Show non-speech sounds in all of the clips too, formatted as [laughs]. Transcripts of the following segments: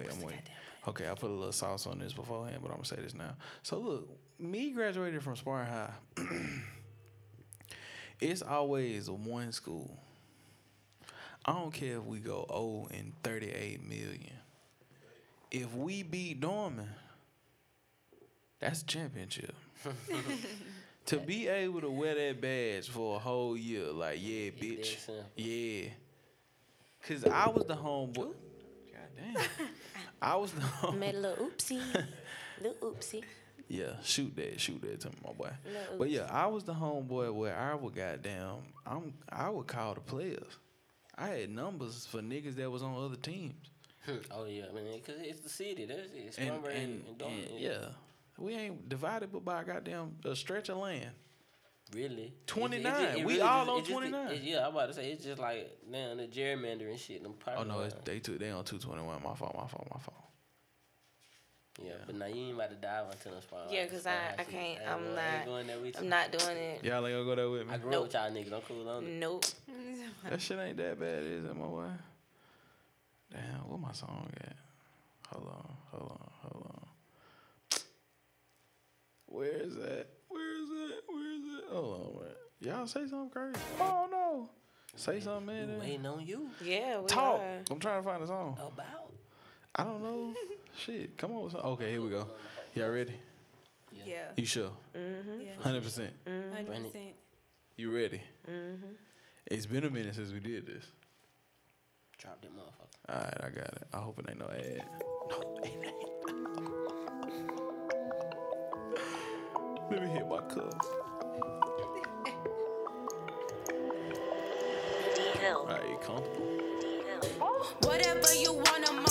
I'm. Okay, I put a little sauce on this beforehand, but I'm gonna say this now. So look, me graduated from Spartan High. [clears throat] it's always one school. I don't care if we go 0 and 38 million. If we beat Dorman, that's championship. [laughs] to be able to wear that badge for a whole year, like, yeah, bitch. Yeah. Cause I was the homeboy. God damn. [laughs] I was the [laughs] home- Made a little oopsie. [laughs] little oopsie. Yeah, shoot that, shoot that to me, my boy. Little But yeah, I was the homeboy where I would goddamn I'm I would call the players. I had numbers for niggas that was on other teams. [laughs] oh yeah, I mean, cause it's the city. That's it. It's And, Spartanburg and, and, and yeah. We ain't divided but by goddamn a stretch of land. Really? It- it 29. it We really all just- on it just- 29. it- yeah, I'm about to say it's just like now the gerrymandering shit. Them Oh no, it's, they took they on two twenty one. My fault, my fault, my fault. yeah, but now you ain't about to dive into the spot. Yeah, 'cause I- I can't- I'm not- Going there with you. I'm not doing it. Y'all ain't gonna go there with me. I grew up with y'all niggas. I'm cool on it. Nope. That shit ain't that bad, is it, my boy? Damn, where my song at? Hold on, hold on, hold on. Where is that? Where is that? Where is it? Hold on, man. Y'all say something crazy. Oh no. Say something, We man. waiting on you. Yeah, we Talk. are. I'm trying to find a song. About. I don't know. [laughs] Shit, come on. with some- Okay, here we go. Y'all ready? Yeah. You sure? Mm-hmm. Yeah. Hundred percent. Hundred Bring it. percent. You ready? Mm-hmm. It's been a minute since we did this. Drop that motherfucker. All right, I got it. I hope it ain't no ad. [laughs] No, it ain't. [laughs] Let me hit my cup. Right, you comfortable? Whatever you want, I'm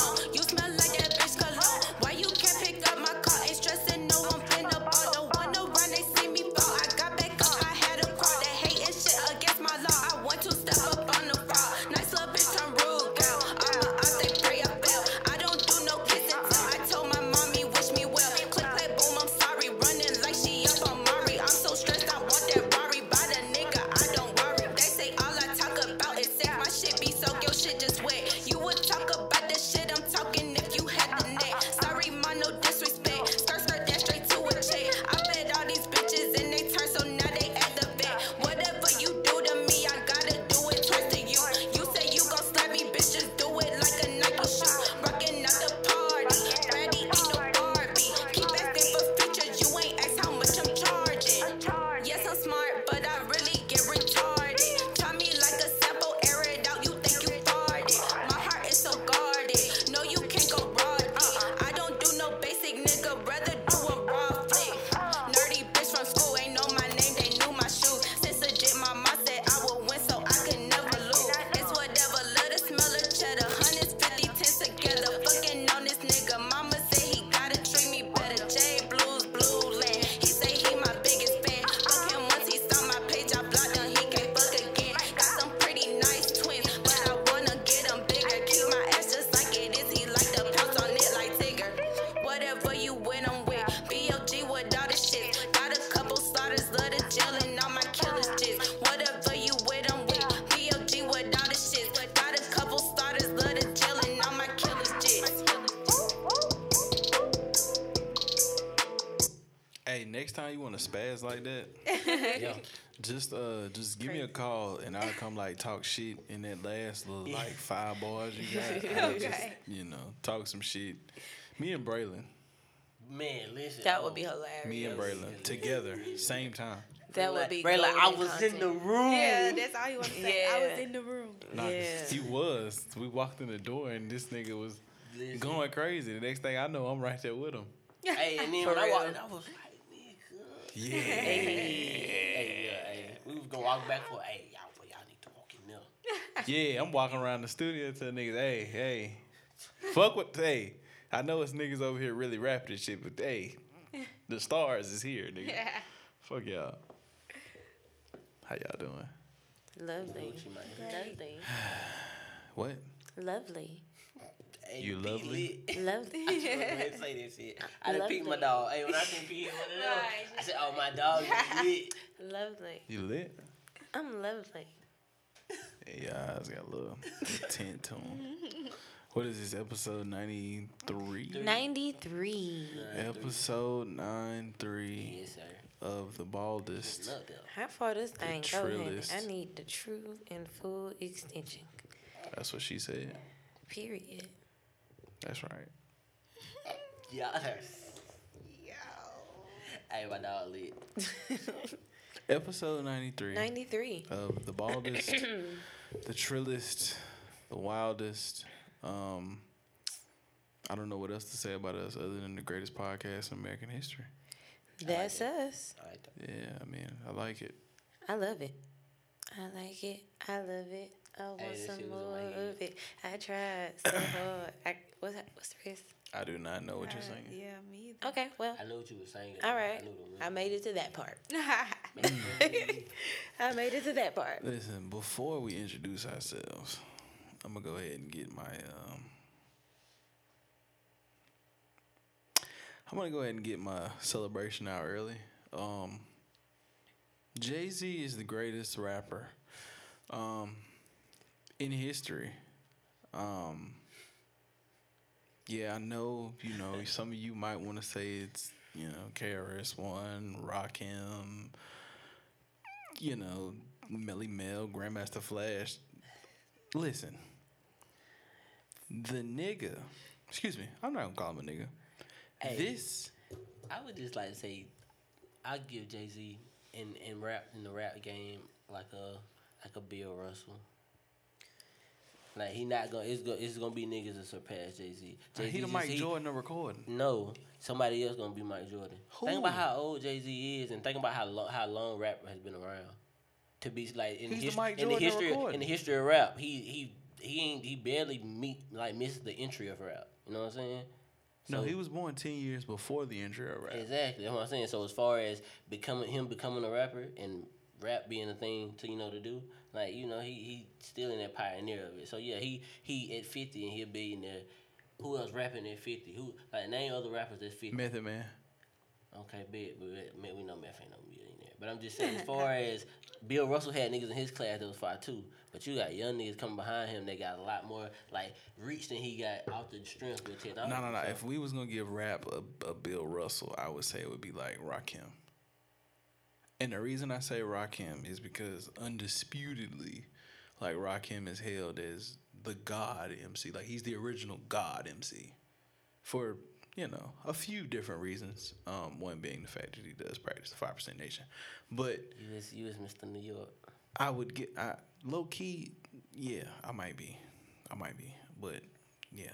like talk shit in that last little like five bars you [laughs] got. I'll just, you know, talk some shit. Me and Braylon, Man, listen. That would oh, be hilarious. me and Braylon together, same time. That would be. Braylon. I golden was in the room. Yeah, that's all you want to say. I was in the room. Nah, Yeah. he was. We walked in the door and this nigga was Listen. going crazy. The next thing I know, I'm right there with him. Hey, and then [laughs] For when I walked in, I was like, nigga. Yeah. Hey, yeah, hey. We was gonna walk back for, hey, y'all, boy, y'all need to walk in there. [laughs] Yeah, I'm walking around the studio to niggas, hey, hey, fuck with, hey, I know it's niggas over here really rapping this shit, but hey, [laughs] the stars is here, nigga. Fuck y'all. How y'all doing? Lovely. Lovely. [sighs] What? Lovely. Hey, You lovely? Lovely. [laughs] I just wanted to say that shit. I done picked my dog. Hey, when I seen Pete hit one of them, I said, oh, my dog is lit. Lovely. You lit? I'm lovely. Hey, your eyes got a little tint to them. [laughs] What is this episode ninety three? 93. Episode nine three Yes, sir. of the baldest. How far this thing go? honey? I need the true and full extension. That's what she said. Period. That's right. [laughs] Yeah. Hey, my dog lit. Episode ninety three 93. of the baldest, [clears throat] the trillest, the wildest. Um, I don't know what else to say about us other than the greatest podcast in American history. That's us. All right, though. Yeah, I mean, I like it. I love it. I like it. I love it. I want Hey, some shit was in more of it. I tried so hard. I, what's that? What's the rest? I do not know what you're Uh, saying. yeah, me either. Okay, well, I know what you were saying. all right. I, I made it to that part. [laughs] I made it to that part. Listen, before we introduce ourselves, I'm gonna go ahead and get my um I'm gonna go ahead and get my celebration out early. Um Jay Z is the greatest rapper um in history. Um yeah, I know, you know, some of you might want to say it's, you know, KRS One, Rakim, you know, Melle Mel, Grandmaster Flash. Listen, the nigga, excuse me, I'm not gonna call him a nigga. Hey. This, I would just like to say, I give Jay Z in in rap in the rap game like a like a Bill Russell. Like he not gonna it's gonna it's gonna be niggas that surpass Jay Z. he the Mike Jordan of recording. No, somebody else gonna be Mike Jordan. Think about how old Jay Z is, and think about how long how long rap has been around. To be like in, He's the in the history in the history of rap, he he he ain't he barely meet like missed the entry of rap. You know what I'm saying? No, he was born ten years before the entry of rap. Exactly, that's what I'm saying. So as far as becoming him becoming a rapper and rap being a thing to you know to do, like you know he he still in that pioneer of it. So yeah, he he at 50 and he a billionaire. Who else rapping at 50? Who like name other rappers that's 50? Method Man. Okay, bet, but man, we know Meth ain't no millionaire. But I'm just saying, as far [laughs] as Bill Russell had niggas in his class that was fire too, but you got young niggas coming behind him. They got a lot more like reach than he got off the strength with technology. No, no, no. So- If we was gonna give rap a, a Bill Russell, I would say it would be like Rakim. And the reason I say Rakim is because undisputedly, like Rakim is hailed as the God MC. Like he's the original God MC. For, you know, a few different reasons. Um, one being the fact that he does practice the five percent nation. But you was you was Mr. New York. I would get I low key, yeah, I might be. I might be. But yeah.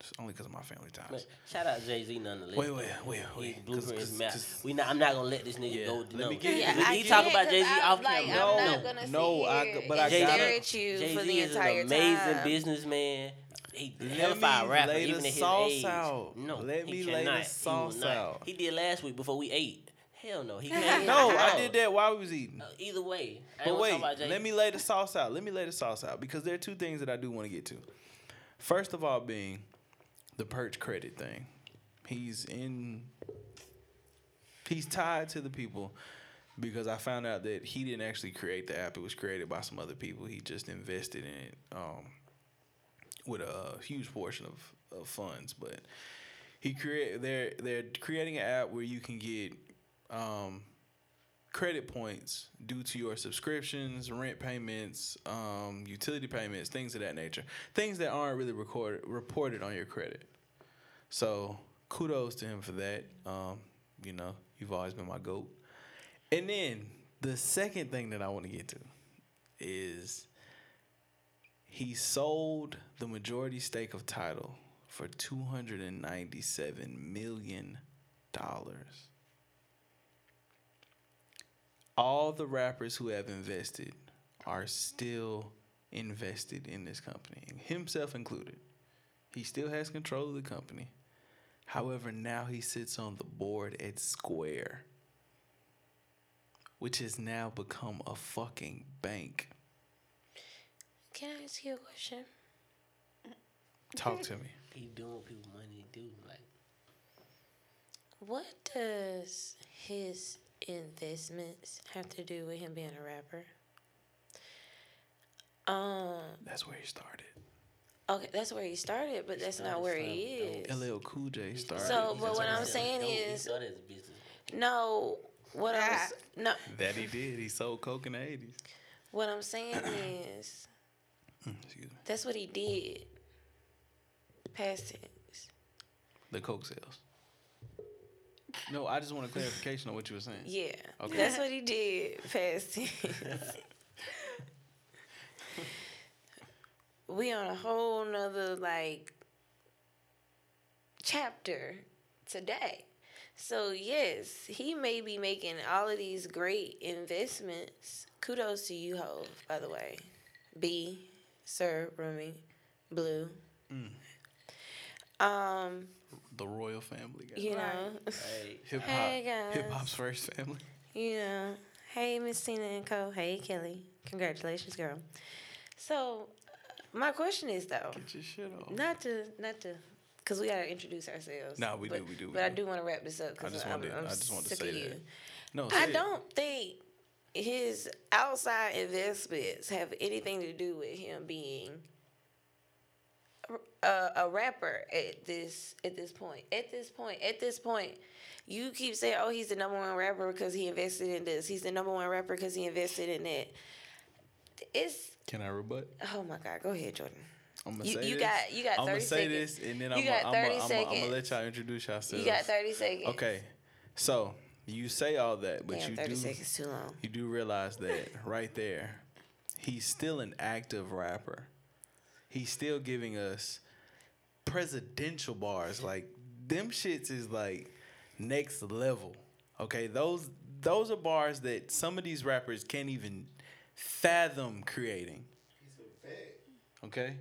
It's only because of my family ties. But shout out Jay Z nonetheless. Wait, wait, wait, His wait. Blueprint 'Cause- is 'cause- mad. 'cause- We not. I'm not gonna let this nigga Yeah, go. let no. me get- Yeah, we, I he talk can't, about Jay Z 'cause I'm off like, camera. I'm No, not gonna no, sit I here g- but I and gotta- stare at you Jay for Z the is entire an amazing time. businessman. He Let hellified me rapper lay even the at his sauce age. out. No, Let he me lay the cannot. He sauce out. He did last week before we ate. Hell no, he [laughs] can't. No, I did that while we was eating. Uh, either way, I But wait, talk about Jay. let me lay the sauce out. Let me lay the sauce out because there are two things that I do want to get to. First of all, being the perch credit thing. He's in. He's tied to the people because I found out that he didn't actually create the app. It was created by some other people. He just invested in it um, with a huge portion of, of funds. But he create they're they're creating an app where you can get um, credit points due to your subscriptions, rent payments, um, utility payments, things of that nature. Things that aren't really recorded reported on your credit. So kudos to him for that. Um, you know, you've always been my goat. And then the second thing that I want to get to is he sold the majority stake of Tidal for two hundred and ninety-seven million dollars. All the rappers who have invested are still invested in this company, himself included. He still has control of the company. However, now he sits on the board at Square, which has now become a fucking bank. Can I ask you a question? Talk to me. he doing what people money do. Like What does his investments have to do with him being a rapper? Um, That's where he started. Okay, that's where he started, but that's not where he is. LL Cool J started. So, but what I'm as a- saying he is- started as business. No, what I'm s- no, that he did. He sold coke in the eighties. what I'm saying is Excuse me. that's what he did. Past tense. The coke sales. No, I just want a clarification on what you were saying. Yeah, Okay. that's what he did. Past tense. [laughs] we on a whole nother like chapter today. So yes, he may be making all of these great investments. Kudos to you, Hov, by the way. B, Sir Rumi, Blue. Um, The royal family. Guy. you know, Right. [laughs] Hip hop. Hey, guys. Hip hop's first family. you know, hey Miss Tina and Co. Hey Kelly, congratulations, girl. So, uh, my question is though, Get your shit off. not to, not to, because we gotta introduce ourselves. Nah, we do, but, we do, we But I do. do want to wrap this up I because just I'm, wanted. I'm I just wanted to say that. No, I say it. don't think his outside investments have anything to do with him being a, a rapper at this at this point. At this point, at this point, you keep saying, "Oh, he's the number one rapper because he invested in this. He's the number one rapper because he invested in that." It's Can I rebut? oh my god. Go ahead, Jordan. I'm gonna You- say you this. got- you got I'm 30 gonna say seconds. this, and then You I'm gonna, 30 I'm gonna, I'm gonna let y'all introduce yourselves. You got thirty seconds. Okay, so you say all that, but Damn, you thirty do seconds too long. you do realize that right there, he's still an active rapper. He's still giving us presidential bars. Like them shits is like next level. Okay, those those are bars that some of these rappers can't even fathom creating. Okay?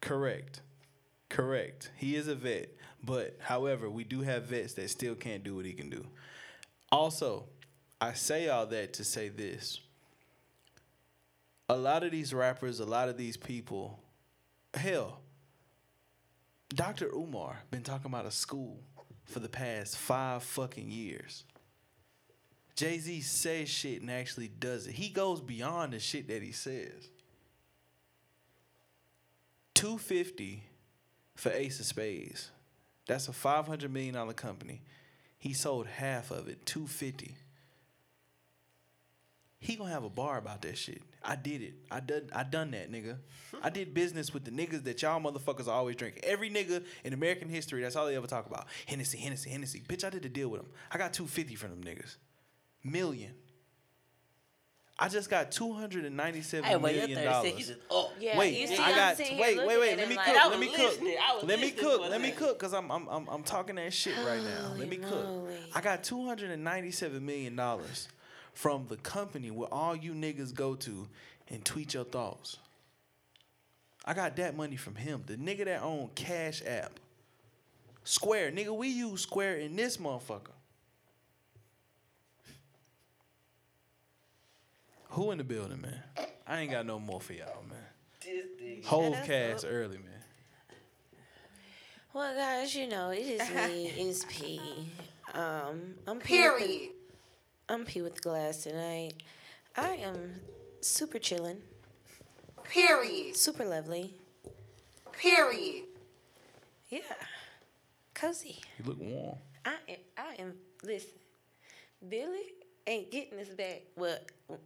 Correct. Correct. He is a vet. But however, we do have vets that still can't do what he can do. Also, I say all that to say this. A lot of these rappers, a lot of these people, hell, Dr. Umar been talking about a school for the past five fucking years. Jay Z says shit and actually does it. He goes beyond the shit that he says. 250 for Ace of Spades. That's a $500 million company. He sold half of it, 250. He gonna have a bar about that shit. I did it. I done I done that, nigga. I did business with the niggas that y'all motherfuckers always drink. Every nigga in American history, that's all they ever talk about. Hennessy, Hennessy, Hennessy. Bitch, I did a deal with them. I got 250 from them niggas. Million. I just got two hundred and ninety-seven Hey, wait, million dollars. seconds is up. Yeah, Wait, you see, I I'm got sitting here wait, looking wait, wait. at Let me like- cook. I Let me cook. listening, I was Let me cook. Let me cook, cause I'm I'm I'm I'm talking that shit right now. Let me cook. moly. I got two hundred and ninety-seven million dollars from the company where all you niggas go to and tweet your thoughts. I got that money from him, the nigga that own Cash App. Square, nigga, we use Square in this motherfucker. Who in the building, man? I ain't got no more for y'all, man. This nigga. Whole us cast early, man. Well, guys, you know it is me. it's P. Um, I'm P Period. I'm P with the glass tonight. I am super chillin', Period. super lovely. Period. Yeah, cozy. You look warm. I am. I am. Listen, Billy ain't getting this back. Well,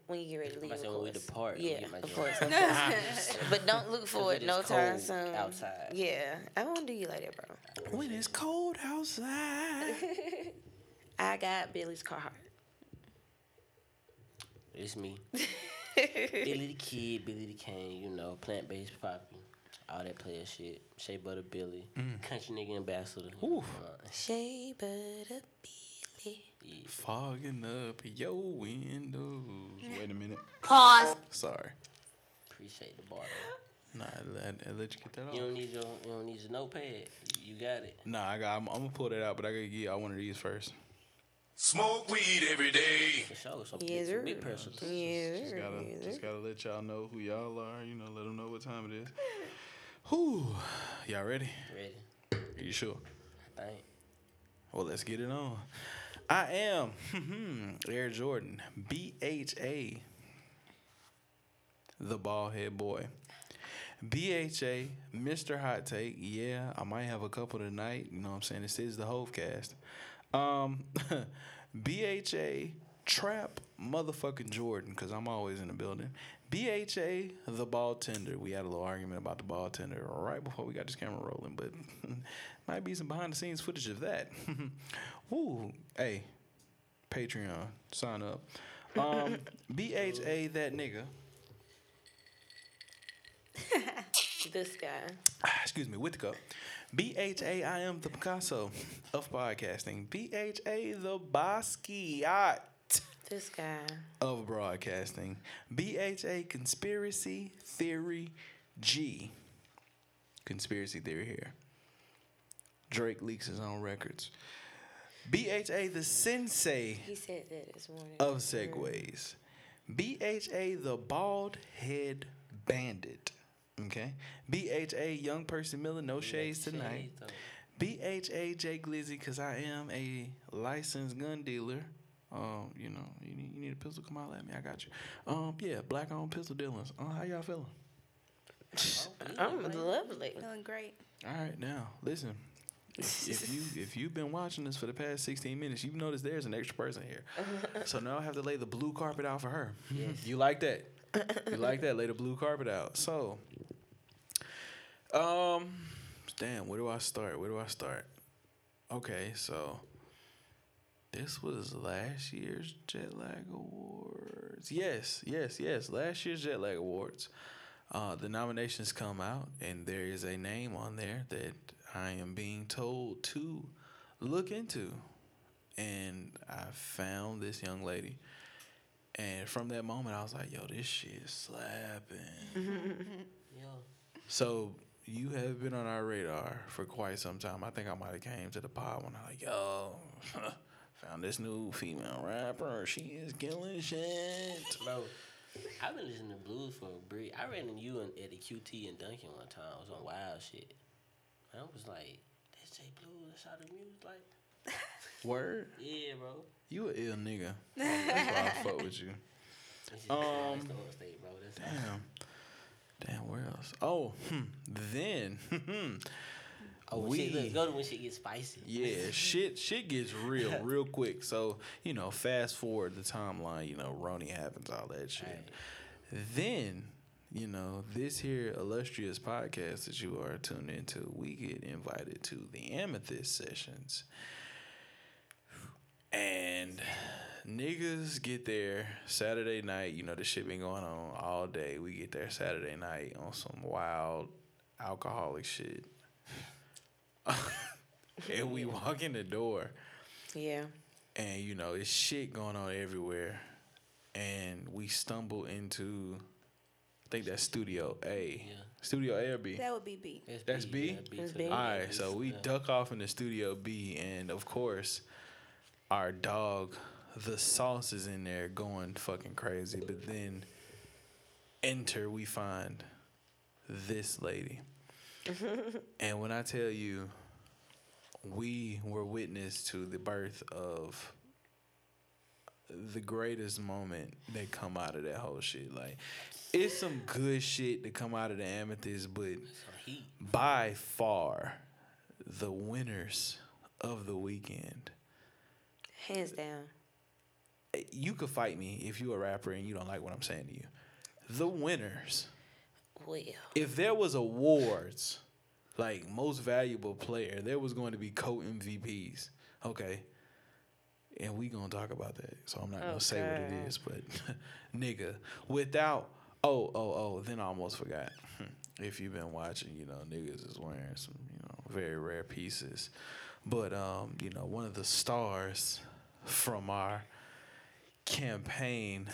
when you get ready to leave, I said of when we course. depart, Yeah, get of course. Of [laughs] course. [laughs] but don't look for it it no is time soon. outside. Yeah, I won't do you like that, bro. When it's cold outside. [laughs] I got Billy's Carhartt. It's me. [laughs] Billy the Kid, Billy the Kane, you know, plant based poppy, all that player shit. Shea Butter Billy, country nigga ambassador. Oof. Uh, Shea butter Billy. yeah. Fogging up your windows. Wait a minute. Pause. Sorry. Appreciate the bar. Nah, I, I, I let you get that off. You don't need your you don't need your notepad. You got it. Nah, I got. I'm, I'm gonna pull that out, but I gotta get y'all one of these first. Smoke weed every day. For sure. So Yes, big, sir. big person. Yeah, Just gotta, yes, just gotta let y'all know who y'all are. You know, let them know what time it is. Whew. Y'all ready? Ready. Are you sure? I ain't. Well, let's get it on. I am [laughs] Air Jordan, B H A, the ball head boy. BHA, Mr. Hot Take. Yeah, I might have a couple tonight. You know what I'm saying? This is the Hov cast. Um, [laughs] BHA, Trap, motherfucking Jordan, because I'm always in the building. BHA, the ball tender. We had a little argument about the ball tender right before we got this camera rolling, but [laughs] might be some behind the scenes footage of that. [laughs] Woo, hey, Patreon, sign up. Um, BHA, that nigga. This guy. excuse me, with the cup. BHA, I am the Picasso of podcasting. BHA, the Basquiat This guy. of broadcasting. BHA, conspiracy theory G. Conspiracy theory here. Drake leaks his own records. BHA, the sensei He said that this morning. of segues. BHA, the bald head bandit. Okay. BHA, young person Miller, no shades tonight. BHA, J Glizzy, because I am a licensed gun dealer. Um, you know, you need, you need a pistol, come out at me. I got you. Um, yeah, black owned pistol dealers. Uh, how y'all feeling? [laughs] I'm lovely. Feeling great. All right, now listen. If, if you [laughs] if you've been watching this for the past 16 minutes, you've noticed there's an extra person here. [laughs] so now I have to lay the blue carpet out for her. You like that? You like that? Lay the blue carpet out. So, um, damn, where do I start? Where do I start? Okay, so this was last year's Jet Lag Awards. Yes, yes, yes. Last year's Jet Lag Awards. Uh, the nominations come out, and there is a name on there that I am being told to look into. And I found this young lady. And from that moment, I was like, yo, this shit is slapping. [laughs] Yo, So you have been on our radar for quite some time. I think I might have came to the pod when I like, yo, [laughs] found this new female rapper. She is killing shit. bro. I've been listening to blues for a break. I ran into you in, at the QT and Duncan one time. I was on wild shit. And I was like, that's J Bluez. That's how the music like. [laughs] Word? Yeah, bro. You a ill nigga. That's why I [laughs] fuck with you. Um, that's the whole state, bro. That's Damn. Damn, where else? Oh, hmm. Then, [laughs] when we shit, go to when shit gets spicy. yeah, [laughs] shit, shit gets real, [laughs] real quick. So you know, fast forward the timeline. You know, Roni happens, all that shit. Right. Then, you know, this here illustrious podcast that you are tuned into, we get invited to the Amethyst sessions. And niggas get there Saturday night. You know, the shit been going on all day. We get there Saturday night on some wild alcoholic shit. [laughs] and we walk in the door Yeah. and you know it's shit going on everywhere and we stumble into i think that's studio a Yeah. studio a or b That would be B. That's B? yeah, That's to B. all right so we yeah. duck off into studio b and of course our dog the sauce is in there going fucking crazy but then enter we find this lady [laughs] and when i tell you we were witness to the birth of the greatest moment that come out of that whole shit. Like, it's some good shit to come out of the amethyst, but by far, the winners of the weekend. Hands down. You could fight me if you're a rapper and you don't like what I'm saying to you. The winners. Well. If there was awards, like most valuable player, there was going to be co MVPs. Okay. And we gonna talk about that. So I'm not gonna say what it is, but [laughs] nigga, without oh, oh, oh, then I almost forgot. [laughs] if you've been watching, you know, niggas is wearing some, you know, very rare pieces. But um, you know, one of the stars from our campaign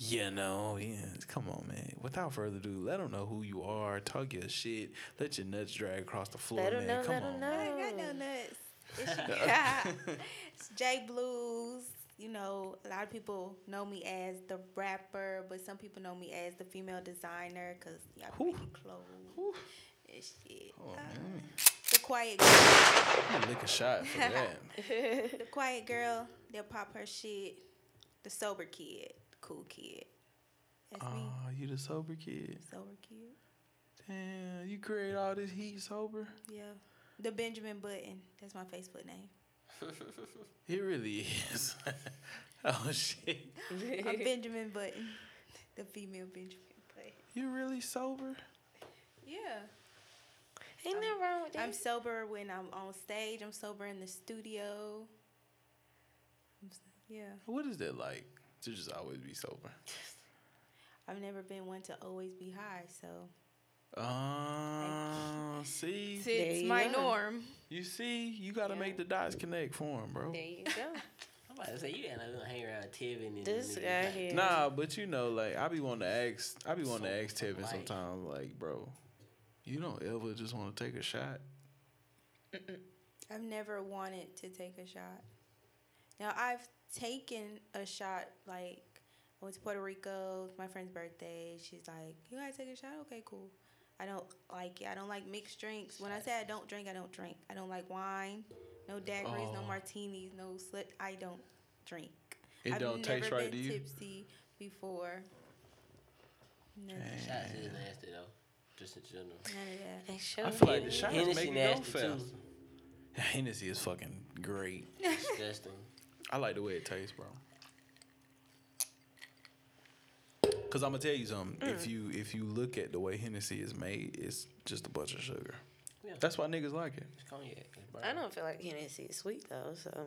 you know, yeah. Come on, man. Without further ado, let them know who you are. Talk your shit. Let your nuts drag across the floor, Let 'em man. know, Come let 'em on. know. I ain't got no [laughs] nuts. It's, [laughs] yeah. it's J Bluez. You know, a lot of people know me as the rapper, but some people know me as the female designer because y'all be making clothes and shit. Oh, Uh, man. the quiet girl. I'm gonna lick a shot for that. [laughs] the quiet girl they'll pop her shit. The sober kid. Cool kid. That's me. Oh, you the sober kid. Sober kid. Damn, you create all this heat sober? Yeah. The Benjamin Button. That's my Facebook name. [laughs] It really is. [laughs] oh shit. I'm [laughs] Benjamin Button. The female Benjamin Button. You really sober? Yeah. Ain't nothing wrong with that. I'm sober when I'm on stage. I'm sober in the studio. I'm s- Yeah. What is that like to just always be sober? I've never been one to always be high, so Uh, see, There it's my go. norm. you see, you gotta Yeah. make the dots connect for him, bro. there you go. [laughs] I'm about to say you ain't gonna hang around Tevin this guy here. Nah, but you know, like I be wanting to ask, I be wanting to ask Tevin polite. sometimes, like, bro, you don't ever just want to take a shot. I've never wanted to take a shot. Now I've taken a shot like I went to Puerto Rico, my friend's birthday. She's like, You gotta take a shot? Okay, cool. I don't like it. I don't like mixed drinks. When I say I don't drink, I don't drink. I don't like wine, no daiquiris, no Oh. martinis, no slit. I don't drink. It I've don't never taste right been to you. tipsy before. None, Shots is nasty though, just in general. none of that. I feel like the shots make you go nasty fast. [laughs] Hennessy is fucking great. [laughs] Disgusting. I like the way it tastes, bro. Cause I'm gonna tell you something. If mm. you if you look at the way Hennessy is made, it's just a bunch of sugar. Yeah. That's why niggas like it. It's cognac. It's. I don't feel like Hennessy is sweet though, so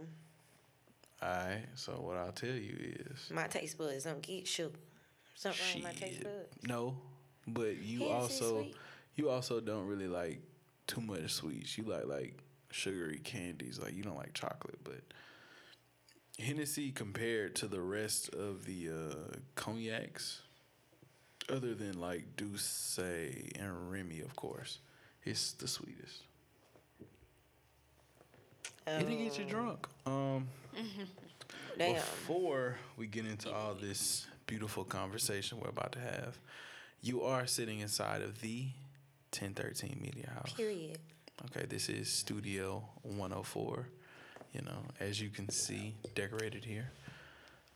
Alright, so what I'll tell you is my taste buds don't get sugar. Something wrong with my taste buds. No, but you Hennessy also sweet. you also don't really like too much sweets. You like like sugary candies. Like you don't like chocolate, but Hennessy compared to the rest of the uh, cognacs, other than like Douce and Remy, of course, it's the sweetest. And it gets you drunk. Um, [laughs] Damn. before we get into all this beautiful conversation we're about to have, you are sitting inside of the 1013 Media House. Period. Okay, this is Studio 104. You know, as you can see, decorated here.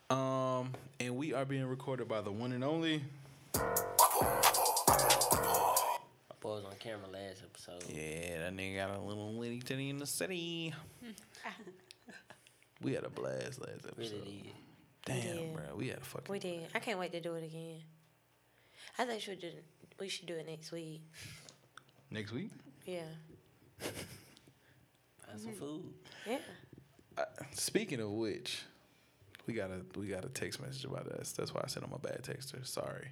Um, and we are being recorded by the one and only. My boy was on camera last episode. Yeah, that nigga got a little litty titty in the city. [laughs] we had a blast last episode. Really did. Damn, did. bro, we had a fucking. We did. I can't wait to do it again. I think we should do, we should do it next week. Next week. Yeah. Find some food. Yeah. Uh, speaking of which, we got a we got a text message about us. That's why I said I'm a bad texter. Sorry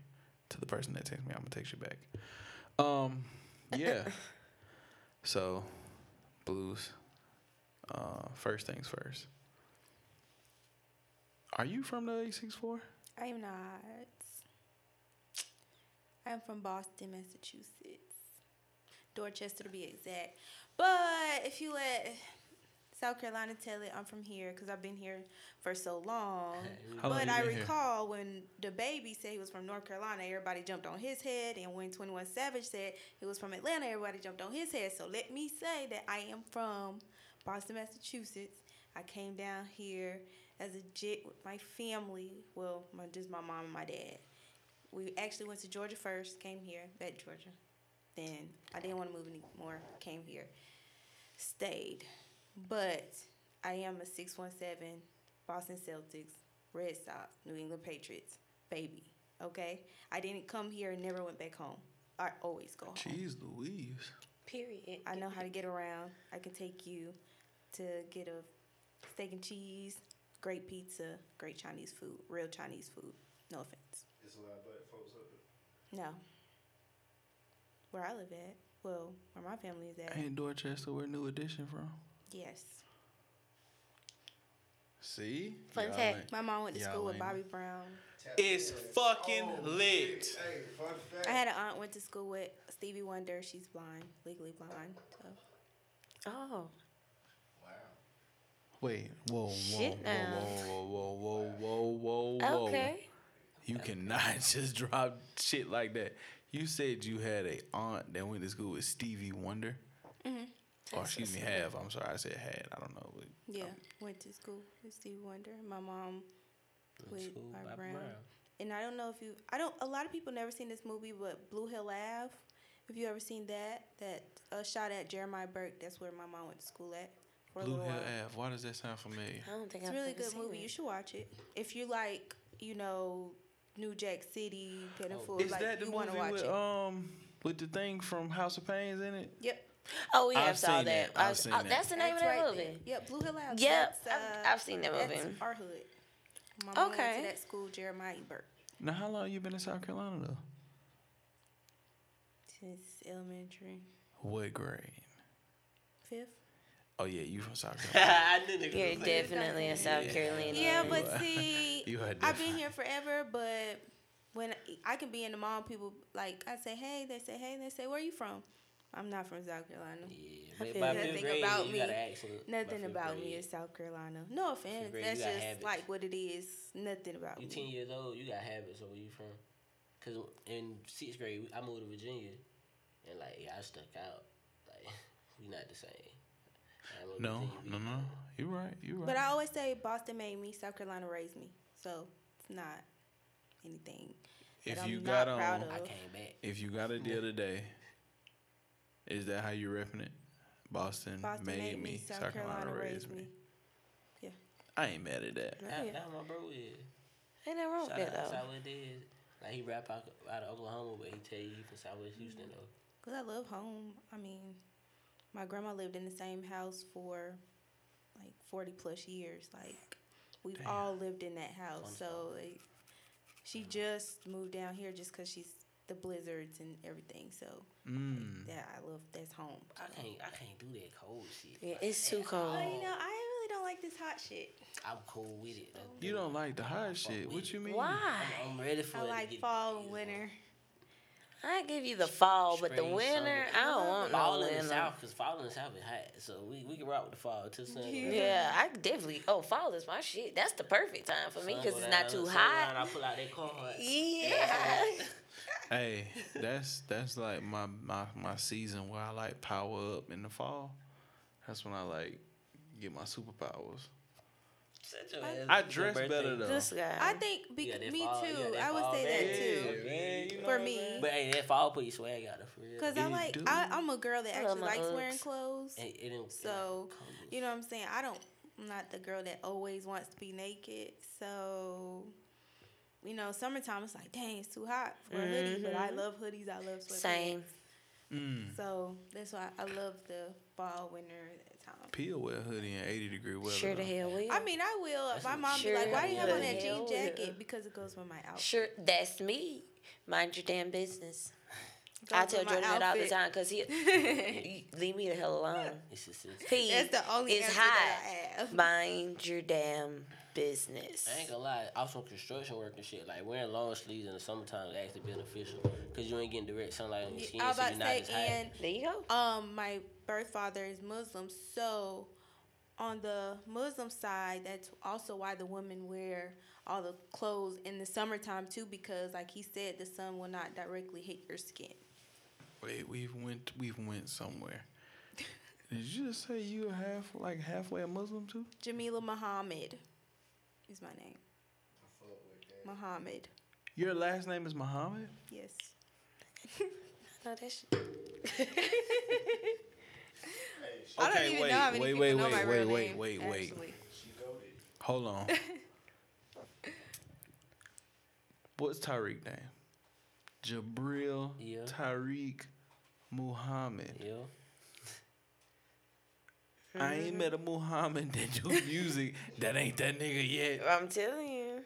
to the person that texted me. I'm gonna text you back. Um, yeah. [laughs] so, Bluez. Uh, first things first. Are you from the eight six four? I am not. I'm from Boston, Massachusetts. Dorchester to be exact. But if you let South Carolina tell it, I'm from here because I've been here for so long. [laughs] How long but you I been here? recall when the baby said he was from North Carolina, everybody jumped on his head. And when 21 Savage said he was from Atlanta, everybody jumped on his head. So let me say that I am from Boston, Massachusetts. I came down here as a jit with my family. Well, my, just my mom and my dad. We actually went to Georgia first, came here, back to Georgia. Then I didn't want to move anymore, came here, stayed. But I am a 617 Boston Celtics, Red Sox, New England Patriots, baby. Okay? I didn't come here and never went back home. I always go home. Jeez Louise. Period. I know how to get around. I can take you to get a steak and cheese, great pizza, great Chinese food, real Chinese food. No offense. It's a lot of black folks up there. No. Where I live at, well, where my family is at, Ain't Dorchester where New Edition from? Yes. See? Fun Y'all fact. ain't- My mom went to Y'all school with ain't- Bobby Brown. It's fucking oh, lit. Hey, fun fact. I had an aunt went to school with Stevie Wonder. She's blind, legally blind. So Oh. Wow. Wait, whoa, whoa, Shit whoa, now. Um, whoa, whoa, whoa, whoa, whoa, whoa. Okay. You cannot [laughs] just drop shit like that. You said you had a aunt that went to school with Stevie Wonder. Mm-hmm. Or excuse me, have. I'm sorry, I said had. I don't know. But yeah, went to school with Steve Wonder. My mom with School, Bobby Bobby Brown. Brown. And I don't know if you, I don't. A lot of people never seen this movie, but Blue Hill Ave. If Have you ever seen that? That uh, shot at Jeremiah Burke. That's where my mom went to school at. For Blue Hill while. Ave. Why does that sound familiar? I don't think It's a I've really good seen movie. it. You should watch it. If you like, you know, New Jack City, Pitiful, Is like that the you movie watch with it. um with the thing from House of Pains in it? yep. Oh yeah, I've I've saw that. that. I've I've- seen oh, that. That's the name That's of that right movie. there. Yep, Blue Hill Ave. Yep, That's, I've- uh, I've seen that That's movie. our hood. My mom went Okay. to that school, Jeremiah. Burke, Now, how long you been in South Carolina though? since elementary, What grade? fifth. Oh yeah, you from South [laughs] Carolina. I knew You're was definitely a South Yeah. Carolina. Yeah, you but see, [laughs] I've been here forever. But when I can be in the mall, people like I say, hey, they say, hey, they say, where are you from? I'm not from South Carolina. Yeah, I but by Nothing grade, about me. got an accent. by Nothing fifth about me grade. is South Carolina. No offense. grade, That's just habits. like what it is. Nothing about You me. ten years old, you got habits. So where you from? Cause in sixth grade, I moved to Virginia, and like yeah, I stuck out. Like [laughs] we not the same. I moved to no, no, no. You're right. You're right. But I always say Boston made me, South Carolina raised me. So it's not anything. if that you I'm got not proud on, of. I came back. if you got a deal today, is that how you repping it? Boston, Boston made, me. South, Carolina, raised me. Yeah. I ain't mad at that. That, Yeah. that my bro is. Ain't nothing wrong with Shout that out though. Southwest Dez. Like he rap out, out of Oklahoma, but he tell you he from Southwest Houston though. Cause I love home. I mean, my grandma lived in the same house for like forty plus years. Like we've Damn. all lived in that house. Fun So like, she mm-hmm. just moved down here just cause she's the blizzards and everything. So Mm. that I love. That's home. I can't, I can't do that cold shit. Yeah, it's too cold. Oh, you know, I really don't like this hot shit. I'm cool with it. That- You don't like the hot shit. What you mean? Why? I'm, I'm ready for I it. to like get- fall and winter. I give you the fall, but the winter, summer. I don't want Fall no in the south, cause fall in the south is hot, so we, we can rock with the fall too. sun. go. Yeah, I definitely. Oh, fall is my shit. That's the perfect time for me because it's not too sun go hot. I pull out that card. Yeah. [laughs] Hey, that's that's like my, my my season where I like power up in the fall. That's when I like get my superpowers. Shut your ass I up. It's your dress better birthday. though. this guy. I think bec Yeah, me fall- too. yeah, I would fall say that bad. too. man, you know For me. But hey, that fall put your swag out of for real. Cause I you like do. I, I'm a girl that actually my likes wearing Uggs. clothes. It, it don't, So, yeah, You know what I'm saying? I don't. I'm not the girl that always wants to be naked. So, you know, summertime it's like, dang, it's too hot for a hoodie. But I love hoodies. I love sweatpants. Same. Mm. So that's why I love the fall, winter time. Peel wear a hoodie in 80 degree weather. Sure the hell will. I mean, I will. That's My what- mom be like, "Why do you have on that jean jacket?" yeah. Because it goes with my outfit. Sure, that's me. Mind your damn business. I tell with my Jordan that all the time because he [laughs] leave me the hell alone. It's just, it's, P That's the only is answer hot. that I have. Mind your damn business. I ain't gonna lie, I was on construction work and shit. Like wearing long sleeves in the summertime is actually beneficial because you ain't getting direct sunlight on your skin, I was so about you're to say, as and There you go. um, my birth father is Muslim, so on the Muslim side, that's also why the women wear all the clothes in the summertime too, because like he said, the sun will not directly hit your skin. Wait, we've went we've went somewhere. Did you just say you a half like halfway a Muslim too? Jamila Muhammad is my name. Muhammad, Your last name is Muhammad? yes. [laughs] No, that's I don't even wait, know how many wait, people wait, know wait, my wait, real wait, name, wait, wait. actually. Hold on. [laughs] What's Tariq name? Jabril Yeah. Tariq Muhammad. Yeah. I ain't met a Muhammad that do [laughs] music that ain't that nigga yet. I'm telling you.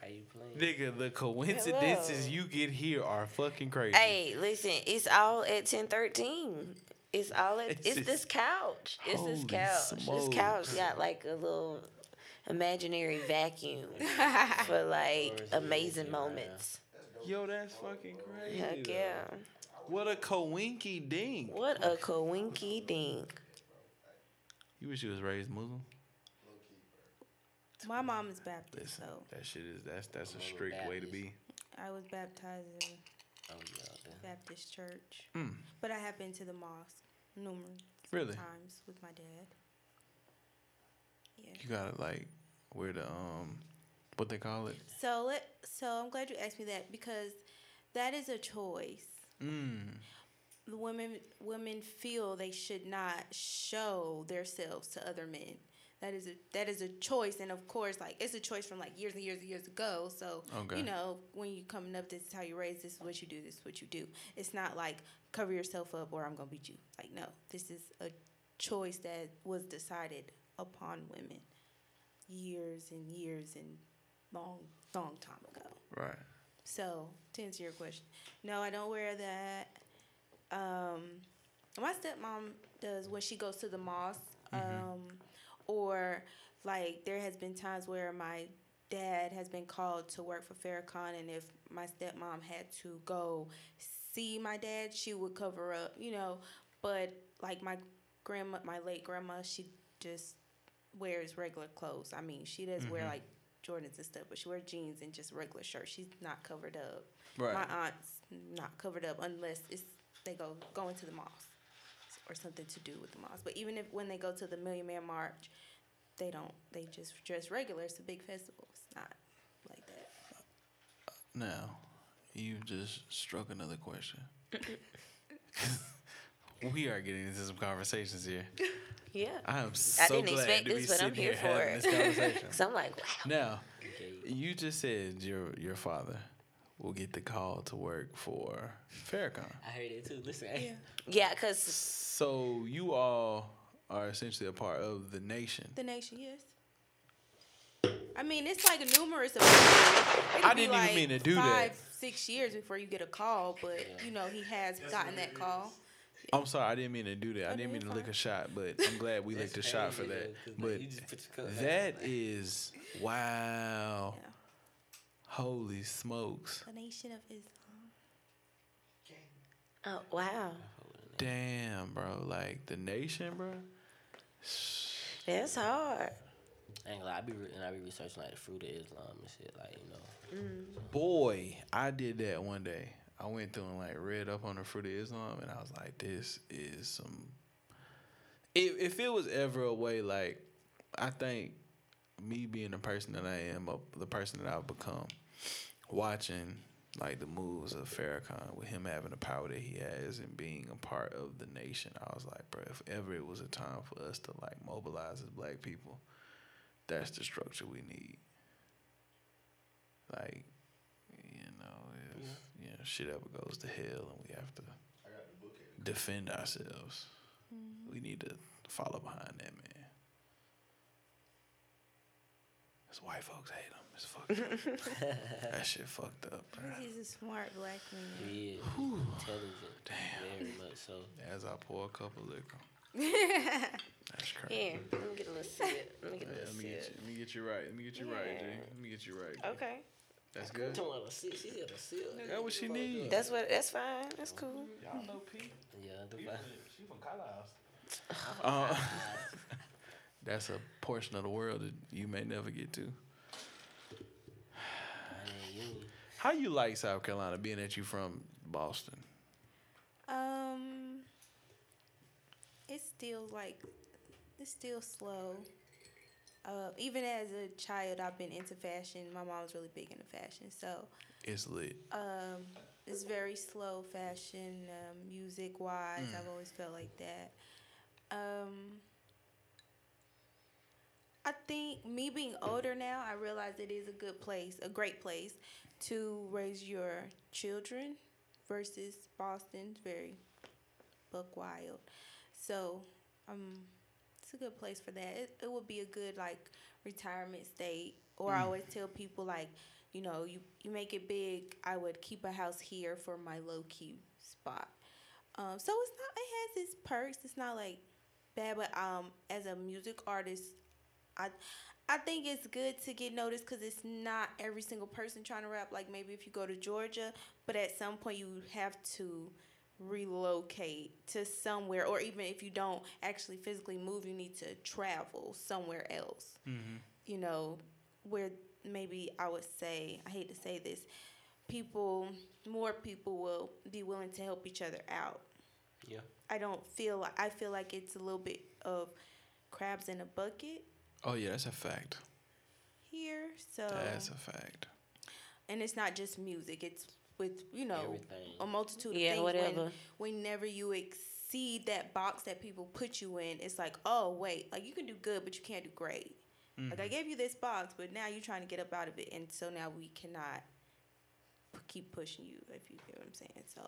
Why you playing? Nigga, the coincidences Hello. you get here are fucking crazy. Hey, listen, it's all at ten thirteen. It's all at It's it's, this [laughs] couch. It's this Holy couch. This couch got like a little imaginary vacuum [laughs] for like Or is it amazing empty right now? moments. Yo, that's fucking crazy. Heck though. Yeah. What a coinky dink. What a coinky dink. You wish you was raised Muslim? My mom is Baptist, Listen, so that shit is that's that's a strict way to be. I was baptized in Oh, yeah, yeah. Baptist church. Mm. But I have been to the mosque numerous Really? times with my dad. Yeah. You gotta like where the um what they call it? So let so I'm glad you asked me that because that is a choice. Mm. The women women feel they should not show themselves to other men. That is a that is a choice, and of course, like it's a choice from like years and years and years ago. So Okay. you know, when you coming up, this is how you raise. This is what you do. This is what you do. It's not like cover yourself up or I'm gonna beat you. Like no, this is a choice that was decided upon women years and years and long long time ago. Right. So to answer your question, no, I don't wear that. Um, my stepmom does when she goes to the mosque, um, or like there has been times where my dad has been called to work for Farrakhan, and if my stepmom had to go see my dad, she would cover up, you know. But like my grandma, my late grandma, she just wears regular clothes. I mean, she does wear like Jordans and stuff, but she wears jeans and just regular shirts. She's not covered up. Right. My aunt's not covered up unless it's they go going to the mosque or something to do with the mosque. But even if when they go to the Million Man March, they don't. They just dress regular. It's a big festival. It's not like that. Now, you just struck another question. [laughs] [laughs] we are getting into some conversations here. [laughs] Yeah. I am I so didn't glad expect to be this, but I'm sitting here here for having it. this [laughs] conversation. Cause I'm like, wow. now, you just said your your father will get the call to work for Farrakhan. I heard it too. Listen, hey, Yeah, cause So you all are essentially a part of the nation. The nation, yes. I mean, it's like numerous of I didn't even mean to do that. five, Six years before you get a call, but you know he has gotten that call. I'm sorry, I didn't mean to do that. I Oh, didn't mean to lick a shot, but I'm glad we [laughs] licked a shot for that. But you just put your cup that is wow. Yeah. Holy smokes. The nation of Islam. oh wow, Damn, bro. Like the nation, bro. that's hard. I ain't gonna lie, I be re- and I be researching like the fruit of Islam and shit, like you know. Mm. Boy, I did that one day. I went through and like read up on the fruit of Islam, and I was like, "This is some." If if it was ever a way, like, I think me being the person that I am, uh, the person that I've become, watching like the moves of Farrakhan with him having the power that he has and being a part of the nation, I was like, bro, if ever it was a time for us to like mobilize as black people, that's the structure we need. Like, you know, if you know shit ever goes to hell and we have to defend ourselves, mm-hmm. we need to follow behind that man. Cause white folks hate him. It's fucked up. [laughs] that shit fucked up, bro. He's a smart black man. Yeah, intelligent, Damn. very much so. As I pour a cup of liquor. [laughs] That's crazy. Here, let me get a little sip. Let me get a Yeah, let me get you. Let me get you right. Let me get you right, G. Yeah. Let me get you right. G. Okay, That's good. Don't want to see. She got a seal. That's what she needs. that's what. That's fine. That's cool. Y'all know P. Yeah, the fine. She from [laughs] Uh, [laughs] that's a portion of the world that you may never get to. [sighs] How you like South Carolina, being that you from Boston? Um, it's still like it's still slow. Uh, even as a child, I've been into fashion. My mom's really big into fashion, so It's lit. um, it's very slow fashion, um, music wise. I've always felt like that. Um, I think me being older now, I realize it is a good place, a great place to raise your children versus Boston's very buck wild. So, um, it's a good place for that. It, it would be a good like retirement state. Or I always tell people like, you know, you you make it big. I would keep a house here for my low key spot. Um, so it's not. It has its perks. It's not like bad, but um, as a music artist, I I think it's good to get noticed because it's not every single person trying to rap. Like maybe if you go to Georgia, but at some point you have to relocate to somewhere, or even if you don't actually physically move, you need to travel somewhere else. Mm-hmm. You know, where maybe I would say I hate to say this, people more people will be willing to help each other out. Yeah. I don't feel like I feel like it's a little bit of crabs in a bucket Oh yeah, that's a fact. here. So That's a fact. and it's not just music; it's with you know Everything. a multitude of Yeah, things. whatever. When, whenever you exceed that box that people put you in, it's like, oh wait, like you can do good, but you can't do great. Like I mm-hmm. gave you this box, but now you're trying to get up out of it, and so now we cannot p- keep pushing you. If you get what I'm saying, so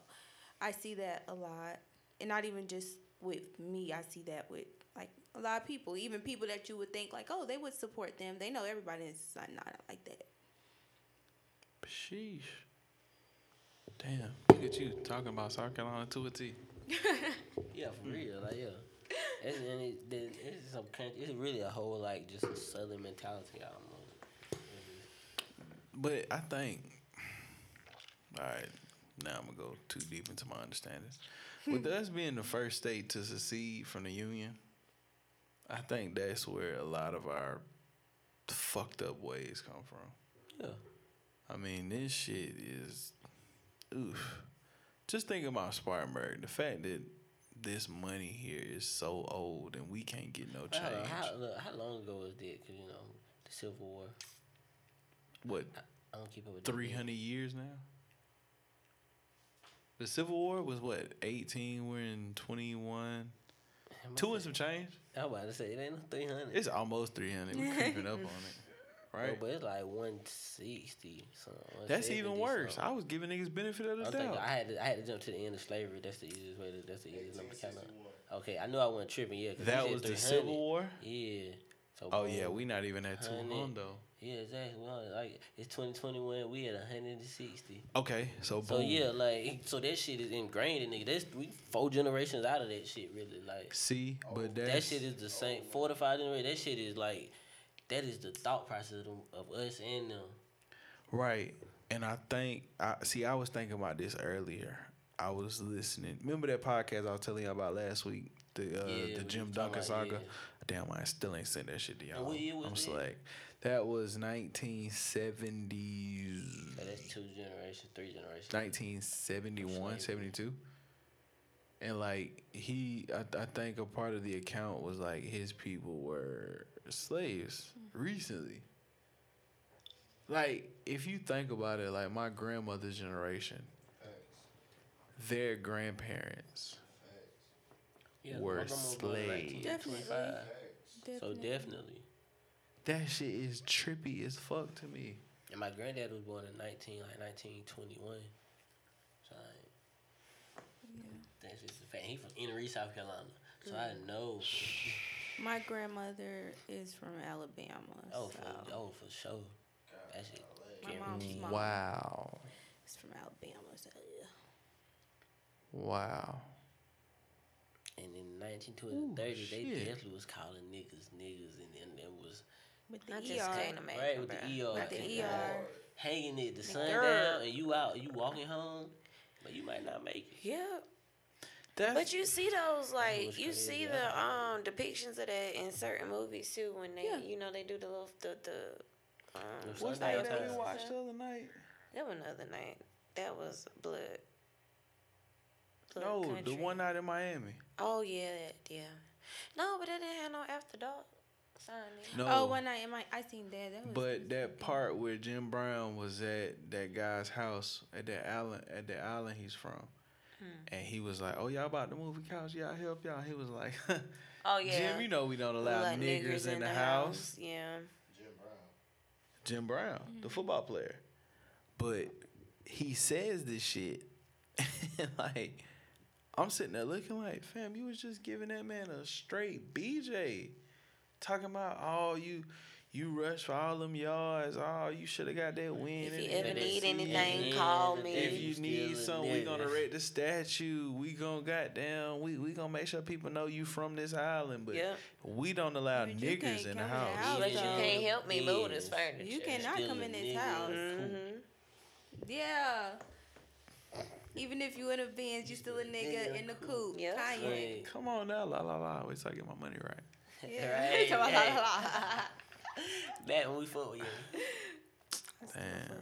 I see that a lot, and not even just with me. I see that with like a lot of people, even people that you would think like, oh, they would support them. They know everybody is not, not like that. Sheesh. Damn. Look at you talking about South Carolina to a T. [laughs] Yeah, for real. Like yeah. It's, and it, it, it's some country. It's really a whole like just a southern mentality almost. But I think, all right, now I'm gonna go too deep into my understanding. [laughs] With us being the first state to secede from the union, I think that's where a lot of our fucked up ways come from. Yeah. I mean, this shit is, oof. Just think about Spartanburg. The fact that this money here is so old and we can't get no change. how, look, how long ago was that? Cause you know the Civil War. what, I don't keep up with that. 300 years now? The Civil War was what, 18? We're in 21. Two and some change? I was about to say it ain't no three hundred. It's almost 300. We're [laughs] creeping up on it. Right? but it's like one sixty. That's even worse. I was giving niggas benefit of the I doubt. I had to, I had to jump to the end of slavery. That's the easiest way to. That's the easiest number to count. Okay, I knew I wasn't tripping. Yeah, That was the Civil War? Yeah. So Oh, boom. yeah, we not even at too long, though. Yeah, exactly. Well, like it's twenty twenty one. We at hundred and sixty. Okay, so So yeah, like so that shit is ingrained in nigga. That's we four generations out of that shit. Really, like See, but that shit is the same. Four to five generations. That shit is like that is the thought process of, them, of us and them. Right. And I think I see I was thinking about this earlier. I was listening. Remember that podcast I was telling you about last week? The uh, Yeah, the Jim Duncan about- saga. yeah. Damn, I still ain't sent that shit to y'all. what I'm slack. That was 1970s, So that's two generations, three generations. 1971, 72. And like he, I, I think a part of the account was like his people were slaves recently. Like if you think about it, like my grandmother's generation, their grandparents Yeah, were my grandma was born in slaves. 1925. So Definitely. definitely. That shit is trippy as fuck to me. And my granddad was born in nineteen like nineteen twenty one. So like, that's just a fact. He from Inner East, South Carolina. So I know. For, My grandmother is from Alabama. oh, so for, oh, for sure. That shit. my mom's mom Wow, is from Alabama. So yeah. wow. And in 1920s Ooh, and 30s, they definitely was calling niggas niggas, and then it was With the I ER. just can't imagine. right with the. ER, With the and, ER. uh, hanging it, the sun Girl. down, and you out, you walking home, but you might not make it. Yeah. That's But you see those like you crazy, see yeah. the um depictions of that in certain movies too when they Yeah. you know they do the little the the um, The what's Sunday that that we watched the other night? that was another night that was blood. Blood No, the one night in Miami. Oh yeah, yeah. No, but it didn't have no after dark sign. No, Oh, one night in my, I seen that. That was. But that part where Jim Brown was at that guy's house at that island at the island he's from, and he was like, "Oh, y'all about to move the couch? Yeah, I help y'all." He was like, [laughs] Oh yeah. "Jim, you know we don't allow Let niggers, in, the, house. Yeah. Jim Brown, Jim Brown, the football player, but he says this shit, [laughs] like I'm sitting there looking like, fam, you was just giving that man a straight BJ, talking about oh you. You rush for all them yards. Oh, you should have got that win. If you ever need NFC. anything, call me. If you need a something, we gonna erect the statue. We gonna goddamn, we we gonna make sure people know you from this island. But Yeah. we don't allow But niggers in the come in the house. house, But you can't help me move this furniture. You cannot Still come in this nigga. house. Mm-hmm. Yeah. Even if you in a Benz, you still a nigga in the coop. Yeah. Kanye. Come on now, la la la. Wait till I get my money right. Yeah. [laughs] Right, [laughs] Come on, la, la, la. That when we fought with you. Damn,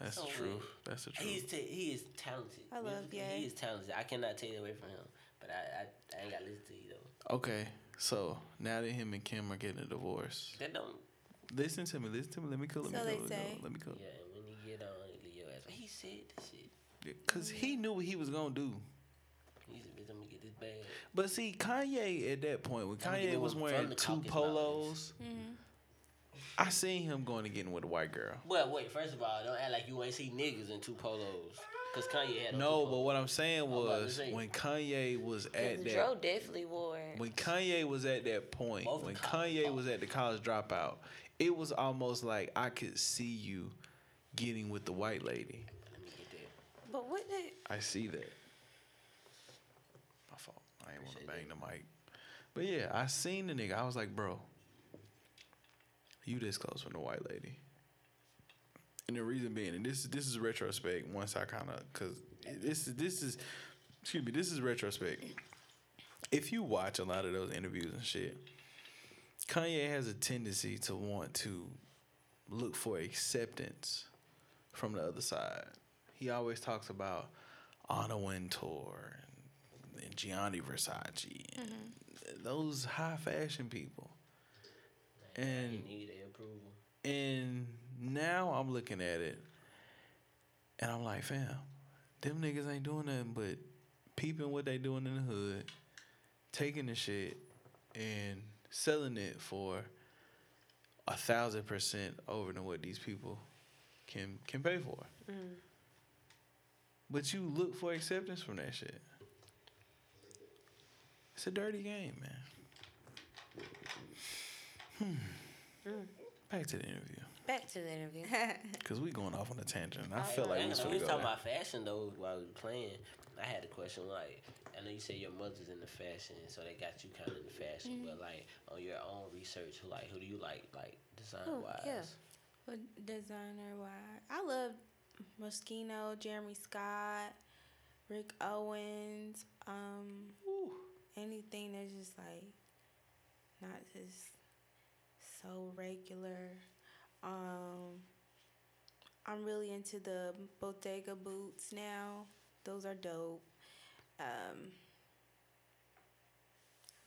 that's the So truth. weird. That's the He's truth. ta- he is talented. I love Musically, Ye. He is talented. I cannot take it away from him. But I, I, I ain't got to listen to you though. Okay, so now that him and Kim are getting a divorce, That don't. listen to me. Listen to me. Let me cool. Let So me they cool. say. Let me cool. Yeah, when he get on, he leave your ass. He said this shit. Cause he knew what he was gonna do. He's a gonna get this bag. But see, Kanye at that point when Kanye was wearing two polos, Mm-hmm. I seen him going to getting with a white girl. Well, wait. First of all, don't act like you ain't see niggas in two polos. Cause Kanye had No, two but what I'm saying I'm was say. when Kanye was at that Dro definitely wore when Kanye was at that point, Both when Kanye dropout. was at the college dropout, it was almost like I could see you getting with the white lady. Let me get that. But what did I see that. My fault. I ain't want to bang the mic. But yeah, I seen the nigga. I was like, bro, you this close from the white lady. And the reason being, and this is this is retrospect. Once I kind of, cause this is this is, excuse me, this is retrospect. If you watch a lot of those interviews and shit, Kanye has a tendency to want to look for acceptance from the other side. He always talks about Anna Wintour and, and Gianni Versace and mm-hmm. those high fashion people. And He need approval. and now I'm looking at it and I'm like, fam, them niggas ain't doing nothing but peeping what they doing in the hood, taking the shit and selling it for a thousand percent over than what these people can can pay for. Mm. But you look for acceptance from that shit. It's a dirty game, man. Hmm. Back to the interview. back to the interview? [laughs] Cause we going off on a tangent. I felt like we And was when we was talking there. about fashion though while we were playing. I had a question like, I know you say your mother's in the fashion, so they got you kind of in the fashion. Mm-hmm. But like on your own research, who like who do you like like design Oh, wise? yeah. But designer wise, I love Moschino, Jeremy Scott, Rick Owens. Um, anything that's just like not just so regular. Um, I'm really into the Bottega boots now. Those are dope. Um,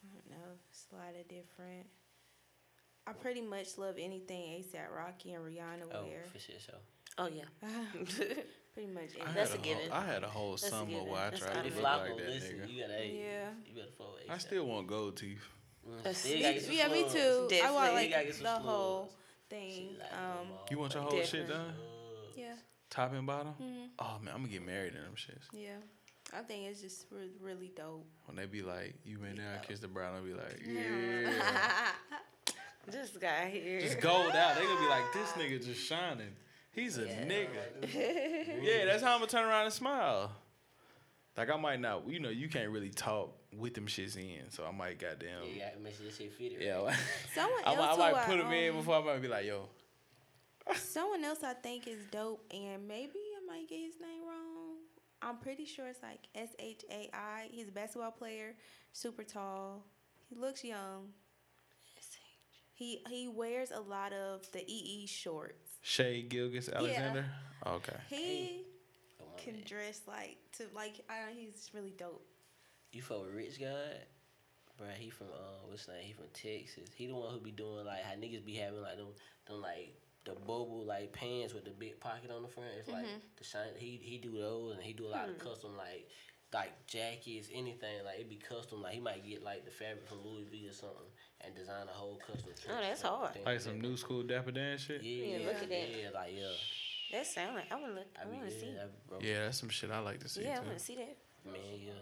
I don't know. It's a lot of different. I pretty much love anything ASAP Rocky and Rihanna Oh, wear. for sure. So Oh yeah. [laughs] pretty much. I anything. That's had a a given. Whole, I had a whole That's summer given. where I tried to out look like that listen, nigga. you gotta hey, Yeah. you better follow I still want gold teeth. That's- Still Me- gotta get some yeah, me slugs. too. I want like gotta get some the slugs. whole thing. Um. You want your whole shit done? Yeah, Top and bottom? Mhm. Oh man, I'm gonna get married in them shits. yeah. I think it's just re- really dope. When they be like, you been there, I kiss the bride, I'll be like, yeah. this [laughs] guy here. just gold out. They gonna be like, this nigga just shining. He's a nigga. [laughs] yeah, that's how I'm gonna turn around and smile. Like I might not, you know, you can't really talk with them shits in, so I might goddamn. Yeah, you gotta make sure this shit fit it. Yeah, right. [laughs] Someone I, else might- I might put them in um, before I might be like, yo, [laughs] Someone else I think is dope, and maybe I might get his name wrong. I'm pretty sure it's like S H A I. He's a basketball player, super tall. He looks young. He he wears a lot of the EE shorts. Shai Gilgeous-Alexander. Yeah. Okay. He Come can man. dress like to like I don't, he's really dope. You fuck with Rich God? Bro, he from uh what's his name? He from Texas. He the one who be doing like how niggas be having like them them like the bubble like pants with the big pocket on the front. It's like the shine he he do those and he do a lot of custom like like jackets, anything, like it be custom. Like he might get like the fabric from Louis V or something and design a whole custom Oh, that's shirt, hard. Like like some new school Dapper Dan shit. Yeah, Yeah, look at that. Yeah, like yeah. That sound like I want to look. I, I, mean, want to see. yeah, I, bro, Yeah, that's some shit I like to see Yeah, I want to see that. man, yeah.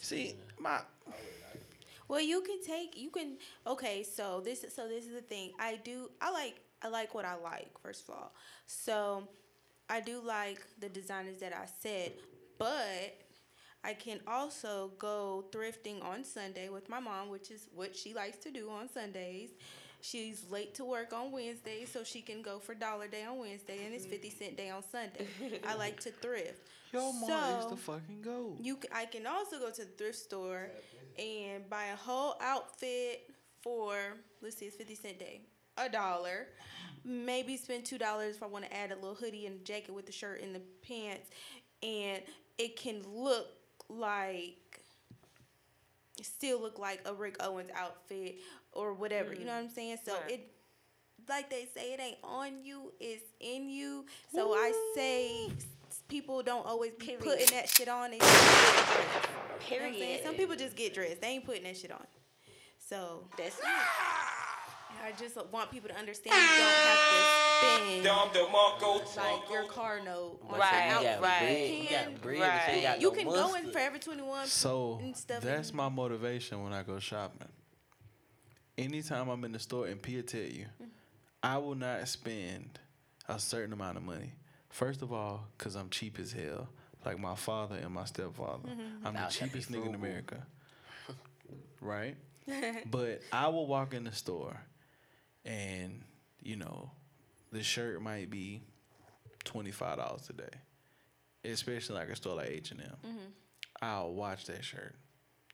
See, my Well, you can take you can okay. So this so this is the thing. I do I like I like what I like first of all. So I do like the designers that I said, but I can also go thrifting on Sunday with my mom, which is what she likes to do on Sundays. She's late to work on Wednesday, so she can go for dollar day on Wednesday, and it's mm-hmm. fifty cent day on Sunday. I like to thrift. yo mom is the fucking goat. You, I can also go to the thrift store and buy a whole outfit for let's see, it's fifty cent day, a dollar. Maybe spend two dollars if I want to add a little hoodie and jacket with the shirt and the pants, and it can look like still look like a Rick Owens outfit or whatever. You know mm. what I'm saying? So Right. it like they say, it ain't on you, it's in you. So I say people don't always be Period. putting that shit on. They just get dressed. You know Period. Some people just get dressed. They ain't putting that shit on. So That's it. I just want people to understand you don't have to spend Dom DeMarco, like your car note Right, You got right. bread. You Can- got bread. right. You, got You no can go in. Forever 21 So and stuff. that's and- my motivation when I go shopping. Anytime I'm in the store, and Pia tell you, I will not spend a certain amount of money. First of all, because I'm cheap as hell, like my father and my stepfather. Mm-hmm. I'm the that'd cheapest nigga in. America. [laughs] right? [laughs] but I will walk in the store, and you know, the shirt might be twenty five dollars today, especially like a store like H and M. Mm-hmm. I'll watch that shirt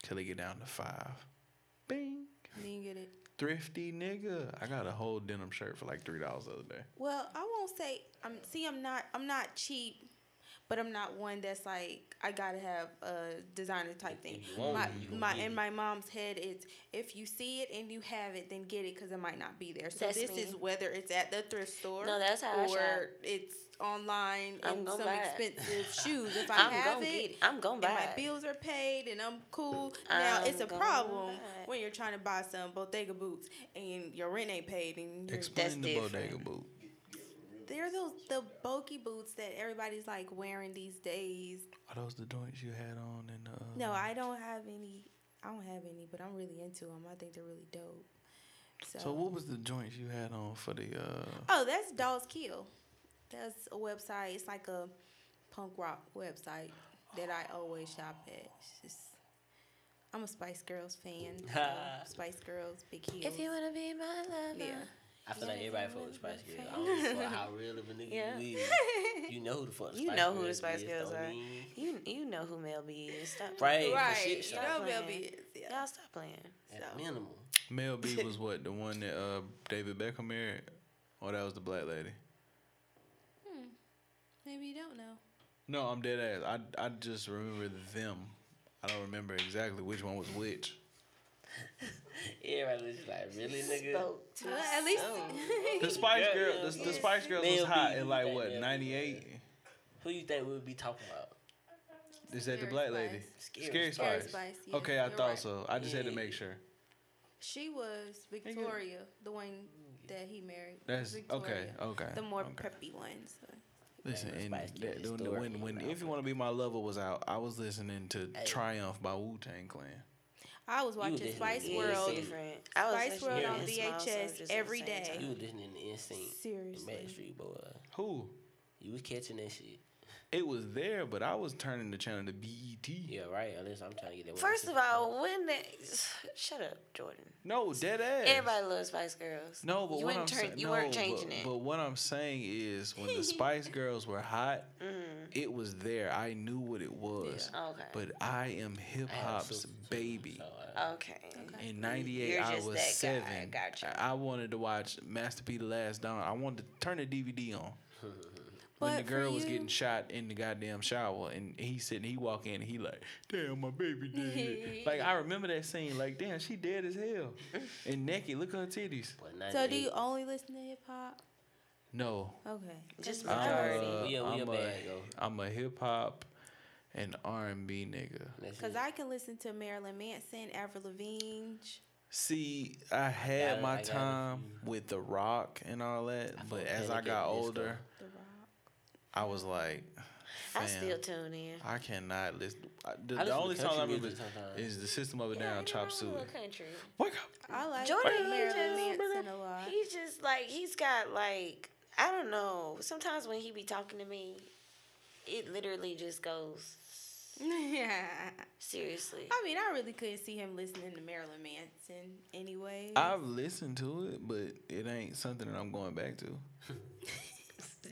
till it get down to five. Bing. Then you get it. Thrifty nigga. I got a whole denim shirt for like three dollars the other day. Well, I won't say I'm see I'm not I'm not cheap, but I'm not one that's like I gotta have a designer type thing. If My it, you gonna my in my mom's head it's if you see it and you have it, then get it because it might not be there. So That's this me. is whether it's at the thrift store No, that's how I or shop. it's online I'm and some expensive [laughs] shoes. If I I'm have gonna it, get it. I'm gonna and buy my bills are paid and I'm cool. Now I'm it's a problem when you're trying to buy some Bottega boots and your rent ain't paid and you're Explain the different. Bottega boot. They're those the bulky boots that everybody's like wearing these days. Are those the joints you had on in the? Uh, No, I don't have any. I don't have any, but I'm really into them. I think they're really dope. So, So what was the joints you had on for the? uh oh, that's Dolls Kill. That's a website. It's like a punk rock website that I always shop at. It's just, I'm a Spice Girls fan. so [laughs] Spice Girls, Big Heels. If you wanna be my lover. yeah. I feel like everybody fuck with Spice Girls. [laughs] I don't give a how real of a nigga Yeah. you is. [laughs] You know who the fuck the You Spice know who the Girls Spice Girls are. mean- You you know who Mel B is. Stop. Right, Right. shit You know playing. Mel B is. Yeah. Y'all stop playing. At So. minimum. Mel B was what the one that uh David Beckham married, or that was the black lady. Maybe you don't know. No, I'm dead ass. I I just remember them. I don't remember exactly which one was which. [laughs] Everybody was just like, really, nigga? To Well, at least [laughs] The Spice Yeah, Girl, yeah, the, yeah. the Spice Girls Mel was B, hot who in like think what Mel B '98. Who you think we would be talking about? Is that the Scary black Spice. lady? Scary Scary Scary Spice. Spice, yeah, okay, I you're thought right. so. I just had to Yeah. make sure. She was Victoria, the one that he married. That's Victoria. okay. Okay. The more okay. preppy ones. Listen, Spice and Girls when, when, when if you want to be my lover was out, I was listening to Hey. Triumph by Wu Tang Clan. I was watching Spice to World. NSYNC. different. I was Spice listening World to on Small VHS Soldiers at the every same You was listening to NSYNC. Seriously. Backstreet Boy. Who? You was catching that shit. It was there, but I was turning the channel to BET. Yeah, right. Unless I'm trying to get that. First of all, when they shut up, Jordan. No, dead ass. Everybody loves Spice Girls. No, but you what weren't I'm turn- saying, you no, weren't changing but, it. But what I'm saying is, when the [laughs] Spice Girls were hot, Mm. it was there. I knew what it was. Okay. But I am hip hop's baby. so, uh, okay. In '98, I was that guy. seven. Gotcha. I I wanted to watch Master P: The Last Don. I wanted to turn the DVD on. [laughs] when the But for girl was you- getting shot in the goddamn shower, and he sitting, he walk in, and he like, "Damn, my baby [laughs] dead." like I remember that scene. Like, damn, she dead as hell, [laughs] and naked. Look at her titties. So do you only listen to hip hop? No, Okay. Just I'm majority. a, We a- we a I'm bad a, go. I'm a hip hop and R and B nigga. Because. I can listen to Marilyn Manson, Avril Lavigne. See, I had Got my I time with The Rock and all that, but as I got at the Disco. older, The Rock. I was like, I still tune in. I cannot listen. I, the, I the listen to only song I country remember is the System of a Yeah, Down, Chop Suey. country. Wake up! I like Jordan, he Marilyn just, Manson a lot. he's just like he's got like I don't know. Sometimes when he be talking to me, it literally just goes [laughs] yeah. seriously. I mean, I really couldn't see him listening to Marilyn Manson anyway. I've listened to it, but it ain't something that I'm going back to. [laughs]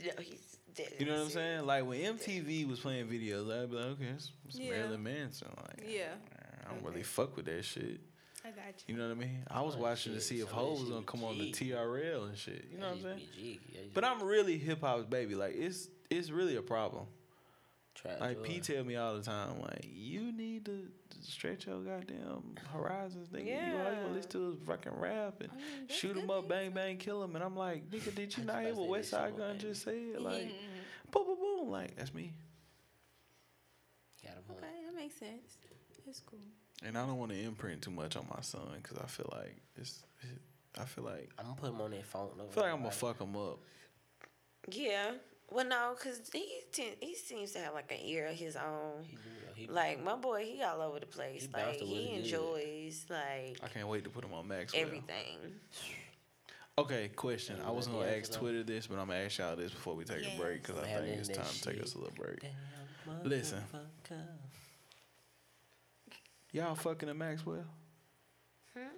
No, he's dead. You know what I'm saying? Like when MTV was playing videos, I'd be like, okay, it's, it's Yeah. Marilyn Manson. Like, Yeah. I don't Okay. really fuck with that shit. I got you. You know what I mean? I was Oh, watching to see if some Ho was gonna be come on the. TRL and shit. You know what I'm saying? used to be jig. That used But I'm really hip hop's baby. Like it's it's really a problem. try Like do P tell me all the time, like you need to stretch your goddamn horizons, nigga. You all you Yeah. gonna listen to is fucking rap and I mean, that's shoot 'em good up, bang bang, kill 'em. And I'm like, nigga, did [laughs] you not hear what to West Side shit Gun just said? Like, Mhm. Boom, boom, boom. Like that's me. Okay, that makes sense. It's cool. And I don't want to imprint too much on my son because I feel like it's. It, I feel like I'm gonna put him on that phone. I feel like I'm gonna fuck him up. Yeah. Well, no, cause he ten, he seems to have like an ear of his own. He do. He, Like my boy, he all over the place. He like he really good. enjoys like I can't wait to put him on Maxwell. everything. [laughs] Okay, question. I was gonna ask Twitter this, but I'm gonna ask y'all this before we take a break because I think it's in that time to take us a little break. Damn Listen. Y'all fucking a Maxwell? Hmm?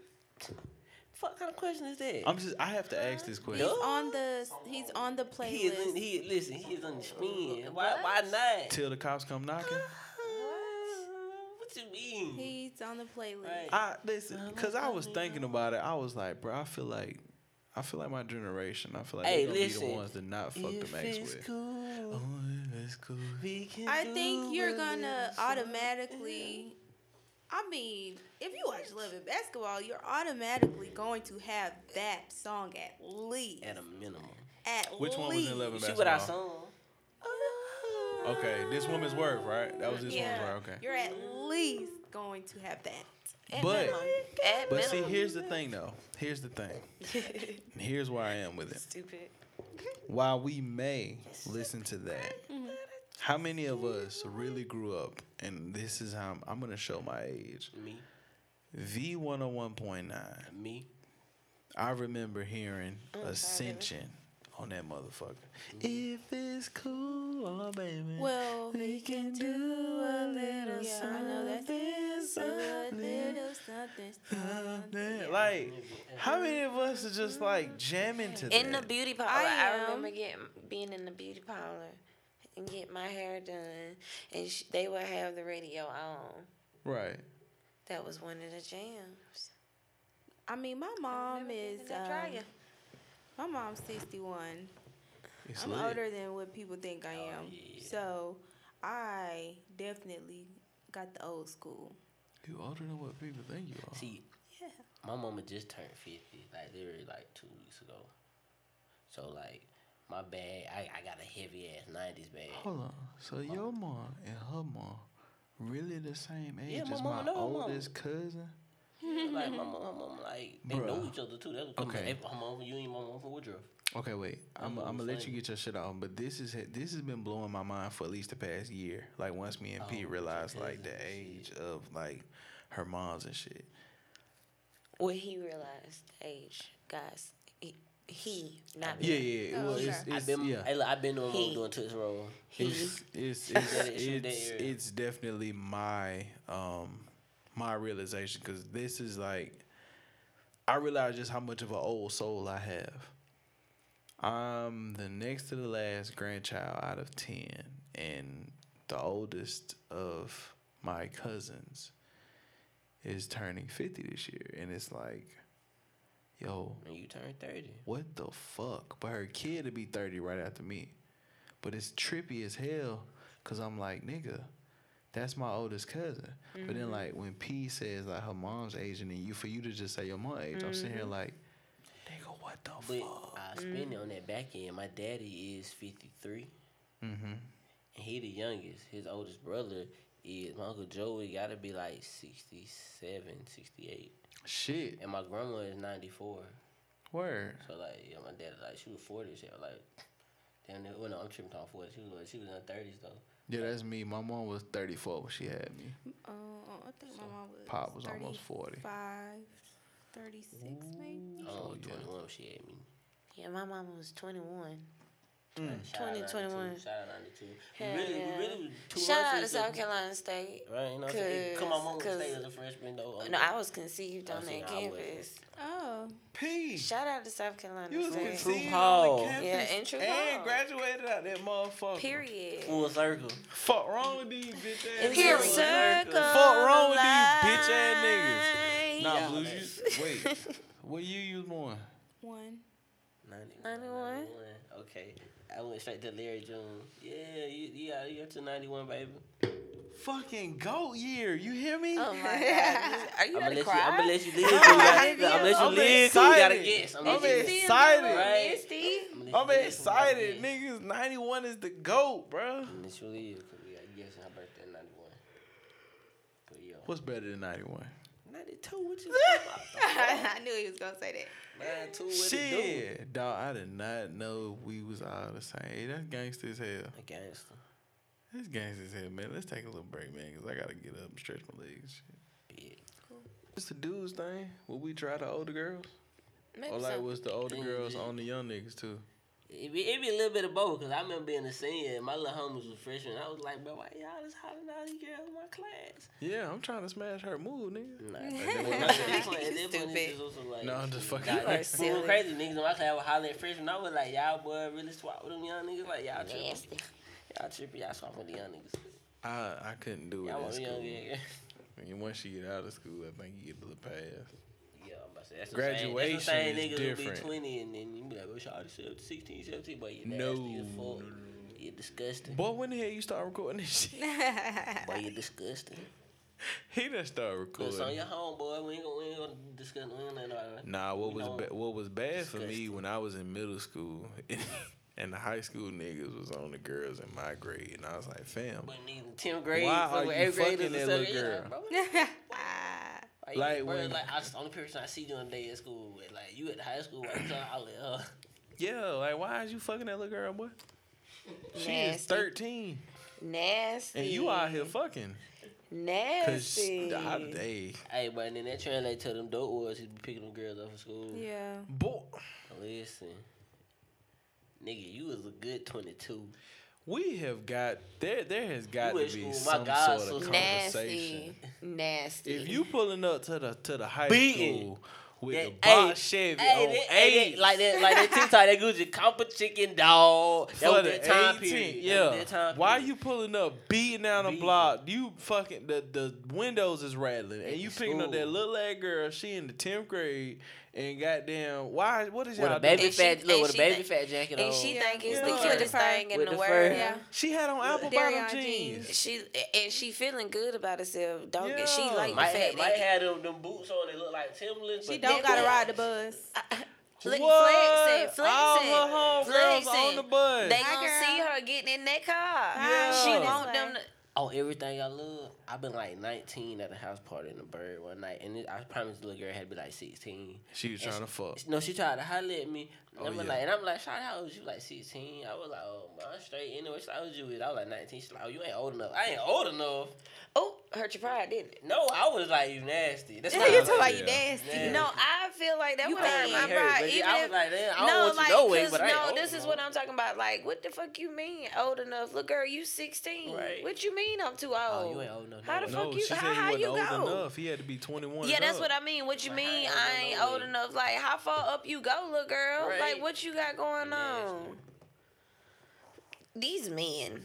What kind of question is that? I'm just. I have to ask this question. Duh. on the he's on the playlist. he is. In, he listen. He is on the spin. Why? Why not? Till the cops come knocking. Uh-huh. What you mean? He's on the playlist. Right. I listen, cause I was thinking about it. I was like, bro, I feel like, I feel like my generation. I feel like Hey, they're gonna be the ones that not fuck the If with. cool, Oh, it's cool. we can I think you're gonna automatically. I mean, if you watch Love and Basketball, you're automatically going to have that song at least. at a minimum. At Which one was least. in Love and See what I Basketball? saw? Okay, this woman's worth, right? That was this Yeah. woman's worth. Okay. You're at least going to have that. At But- minimum. At But see, here's the thing, though. Here's the thing. [laughs] Here's where I am with it. Stupid. While we may listen to that, mm-hmm. how many of us really grew up? And this is how I'm, I'm gonna show my age. Me, V one hundred one point nine. me. I remember hearing Oh, sorry. Ascension on that motherfucker. Mm-hmm. If it's cool, oh baby. Well, we can do a little yeah, I know that. something, something. something, something. something. Like, how many of us are just like jamming to In the beauty parlor, I I, remember getting being in the beauty parlor and get my hair done, and sh- they would have the radio on. right. That was one of the jams. I mean, my mom is. Um, my mom's 61. It's I'm lit. older than what people think I am. yeah. So I definitely got the old school. You older than what people think you are. See, Yeah. my mama just turned fifty, like literally like two weeks ago. So like, my bag, I, I got a heavy ass nineties bag. Hold on. So your mom and her mom really the same age Yeah, my as mama my know her mama. oldest cousin? like my mom, my mom, like they know each other too. That's what Okay. okay. My mom, you ain't my mom from Woodruff. Okay, wait. I'm, I'm I'm gonna let you get your shit off, but this is this has been blowing my mind for at least the past year. Like once me and Pete Oh, realized like the cousin and age of like her moms and shit. When he realized the age, guys, he, he not Yeah, me. yeah. Oh, well, okay. it's, I it's been, yeah. I, I been doing He- what doing Tootsie Roll. He, It's it's it's, is from that it's, it's definitely my um my realization because this is like I realize just how much of an old soul I have. I'm the next to the last grandchild out of ten, and the oldest of my cousins is turning fifty this year, and it's like, yo, And you turned thirty. what the fuck? But her kid to be 30 right after me. But it's trippy as hell because I'm like, nigga, that's my oldest cousin. But then, mm-hmm. like, when P says, like, her mom's aging and you, for you to just say your mom age, I'm sitting here mm-hmm. like, nigga, what the But fuck? I spend it on that back end. My daddy is fifty three, Mm-hmm. and he the youngest. His oldest brother is my uncle Joey. Got to be like 67, 68. Shit. and my grandma is ninety four. Word. So like, yeah, my dad like she was forty. She was like, damn, near- well, no, I'm tripping on forty. She was she was in her thirties though. Yeah, that's me. My mom was 34 when she had me. Uh, I think my mom was. Pop was almost 40. 35, 36 maybe. I Oh, was yeah. twenty one when she had me. Yeah, my mama was 21. Shout out 20, 21. Shout out ninety two. Hell really, yeah. we really was two Shout out to months South Carolina State. Right, you know, what I'm saying? come on, mom Cause- stay as a freshman though. um, No, I was conceived on that campus. Oh, P. Shout out to South Carolina State. You was State. conceived Hall. on the campus Yeah, in True and Hall. graduated out that motherfucker. Period. full circle. Fuck wrong with these bitch ass It's Period. a circle. Fuck wrong with these bitch ass niggas. Nah, life. Blue, you, wait. what year you was born? One. 91. 91. Okay. I went straight to Larry June. Yeah, you, you out here to 91, baby. Fucking goat year. You hear me? Oh my [laughs] god! Are you I'm gonna gonna let you. cry? I'm gonna let you [laughs] live. 'cause you gotta- I'm gonna let you I'm live. 'cause we gotta excited. guess. I'm I'm gonna let you See him excited. Right. Misty? I'm gonna let I'm you live 'cause we gotta excited. Niggas, 91 is the GOAT, bruh. I'm gonna let you live because we gotta guess her birthday in 91. What's better than 91? 92, what you talking about? [laughs] I knew he was gonna say that. 92, what it do? Shit, dog, I did not know we was all the same. Hey, that's gangster as hell. A gangster. That's gangster as hell, man. Let's take a little break, man, because I got to get up and stretch my legs. and Shit. Yeah. What's the dudes thing? Will we try the older girls? Maybe Or like, so. was the older girls on the young niggas, too? It be, it be a little bit of both, because I remember being a senior and my little homies was freshmen. I was like, bro, why y'all just hollering all these girls in my class? Yeah, I'm trying to smash her mood, nigga. Nah, You [laughs] at this point, at this point, stupid. it's just also like, No, I'm just fucking Nah, with you. silly. crazy. Niggas in my class were hollering at freshmen. I was like, y'all boy really swap with them young niggas. Like, y'all tripping. Nasty. Y'all tripping. Y'all swap with the young niggas. I I couldn't do it Y'all in want the school. young niggas. And once you get out of school, I think you get a little pass. Yeah, I'm about to say, that's Graduation the same, that's the same is niggas who different. be 20 and then you be like, oh, shawty 16, 17, but you No, nasty as no, fuck. You're disgusting. Boy, when the hell you start recording this shit? [laughs] Boy, you're disgusting. [laughs] he done started But it's on your homeboy. We ain't gonna, we ain't gonna discuss. We ain't gonna. Nah, what we was ba- what was bad for me when I was in middle school [laughs] and the high school niggas was on the girls in my grade, and I was like, fam, But in 10th grade, Why are you eighth fucking that seventh little grade, girl? Bro. Like, Like like, bro, when- like I was the only person I see during the day at school. Like you at the high school, why you trying to holler at her? yeah, like why is you fucking that little girl, boy? She is thirteen, Nasty. and you out here fucking. Nasty. Cause Nasty. I, hey, Hey, but then that translate to them dope was he be picking them girls up from school. yeah. boy, Listen, nigga, you was a good twenty two. We have got there. There has got to be school, my some God, sort of so- conversation. Nasty. Nasty. If you pulling up to the to the high Beating. school with That- the hey, box Chevy Hey, on that, hey, eight, like that, like that TikTok, that Gucci Compa chicken dog. That for was the that time 18, period. Yeah. that time Why period. you pulling up, beating down the Beating. block? You fucking the the windows is rattling, and you the picking up that little ass girl. She in the tenth grade, and goddamn, why? What is with y'all a baby doing? And she- fat look with a baby think- fat jacket on? and she think it's Yeah. the cutest thing in the the world. Yeah. She had on apple Darion bottom jeans. jeans. She and she feeling good about herself. Don't get she Yeah. like the might fact have, might have them, them boots on. They look like Timberlands. She don't gotta ride the bus. [laughs] Look, What? flexing, All flexing, her homegirls flexing. on the bus. They Hi, gonna see her getting in that car. Yeah. She want them to. Oh, everything I love. I've been like 19 at a house party in the bird one night, and it, I promised the little girl had to be like 16. She was trying to fuck. No, she tried to holler at me. And, Oh, I'm yeah. like, and I'm like, Shawty, how old was you? Like 16. I was like, oh, man, I'm straight. Anyway, so how old you with? I was like 19. She's like, oh, you ain't old enough. I ain't old enough. Oh, hurt your pride, didn't it? No, I was like, you nasty. That's [laughs] Yeah, why you was talking like, about you Yeah. nasty. Yeah. No, I feel like that You would hurt my pride. Even I if, was like, damn, I don't no, want like, you no way, 'cause but I ain't no, old this is what I'm talking about. Like, what the fuck you mean old enough? Look, girl, you 16. Right. What you mean I'm too old? Oh, you ain't old enough. How the. No, fuck you- she how- said how he wasn't you old go? enough. He had to be 21. Yeah, that's up. what I mean. What you Like, mean? how I ain't old old enough. Like, how far up you go, little girl? Right. Like, what you got going Nasty. on? These men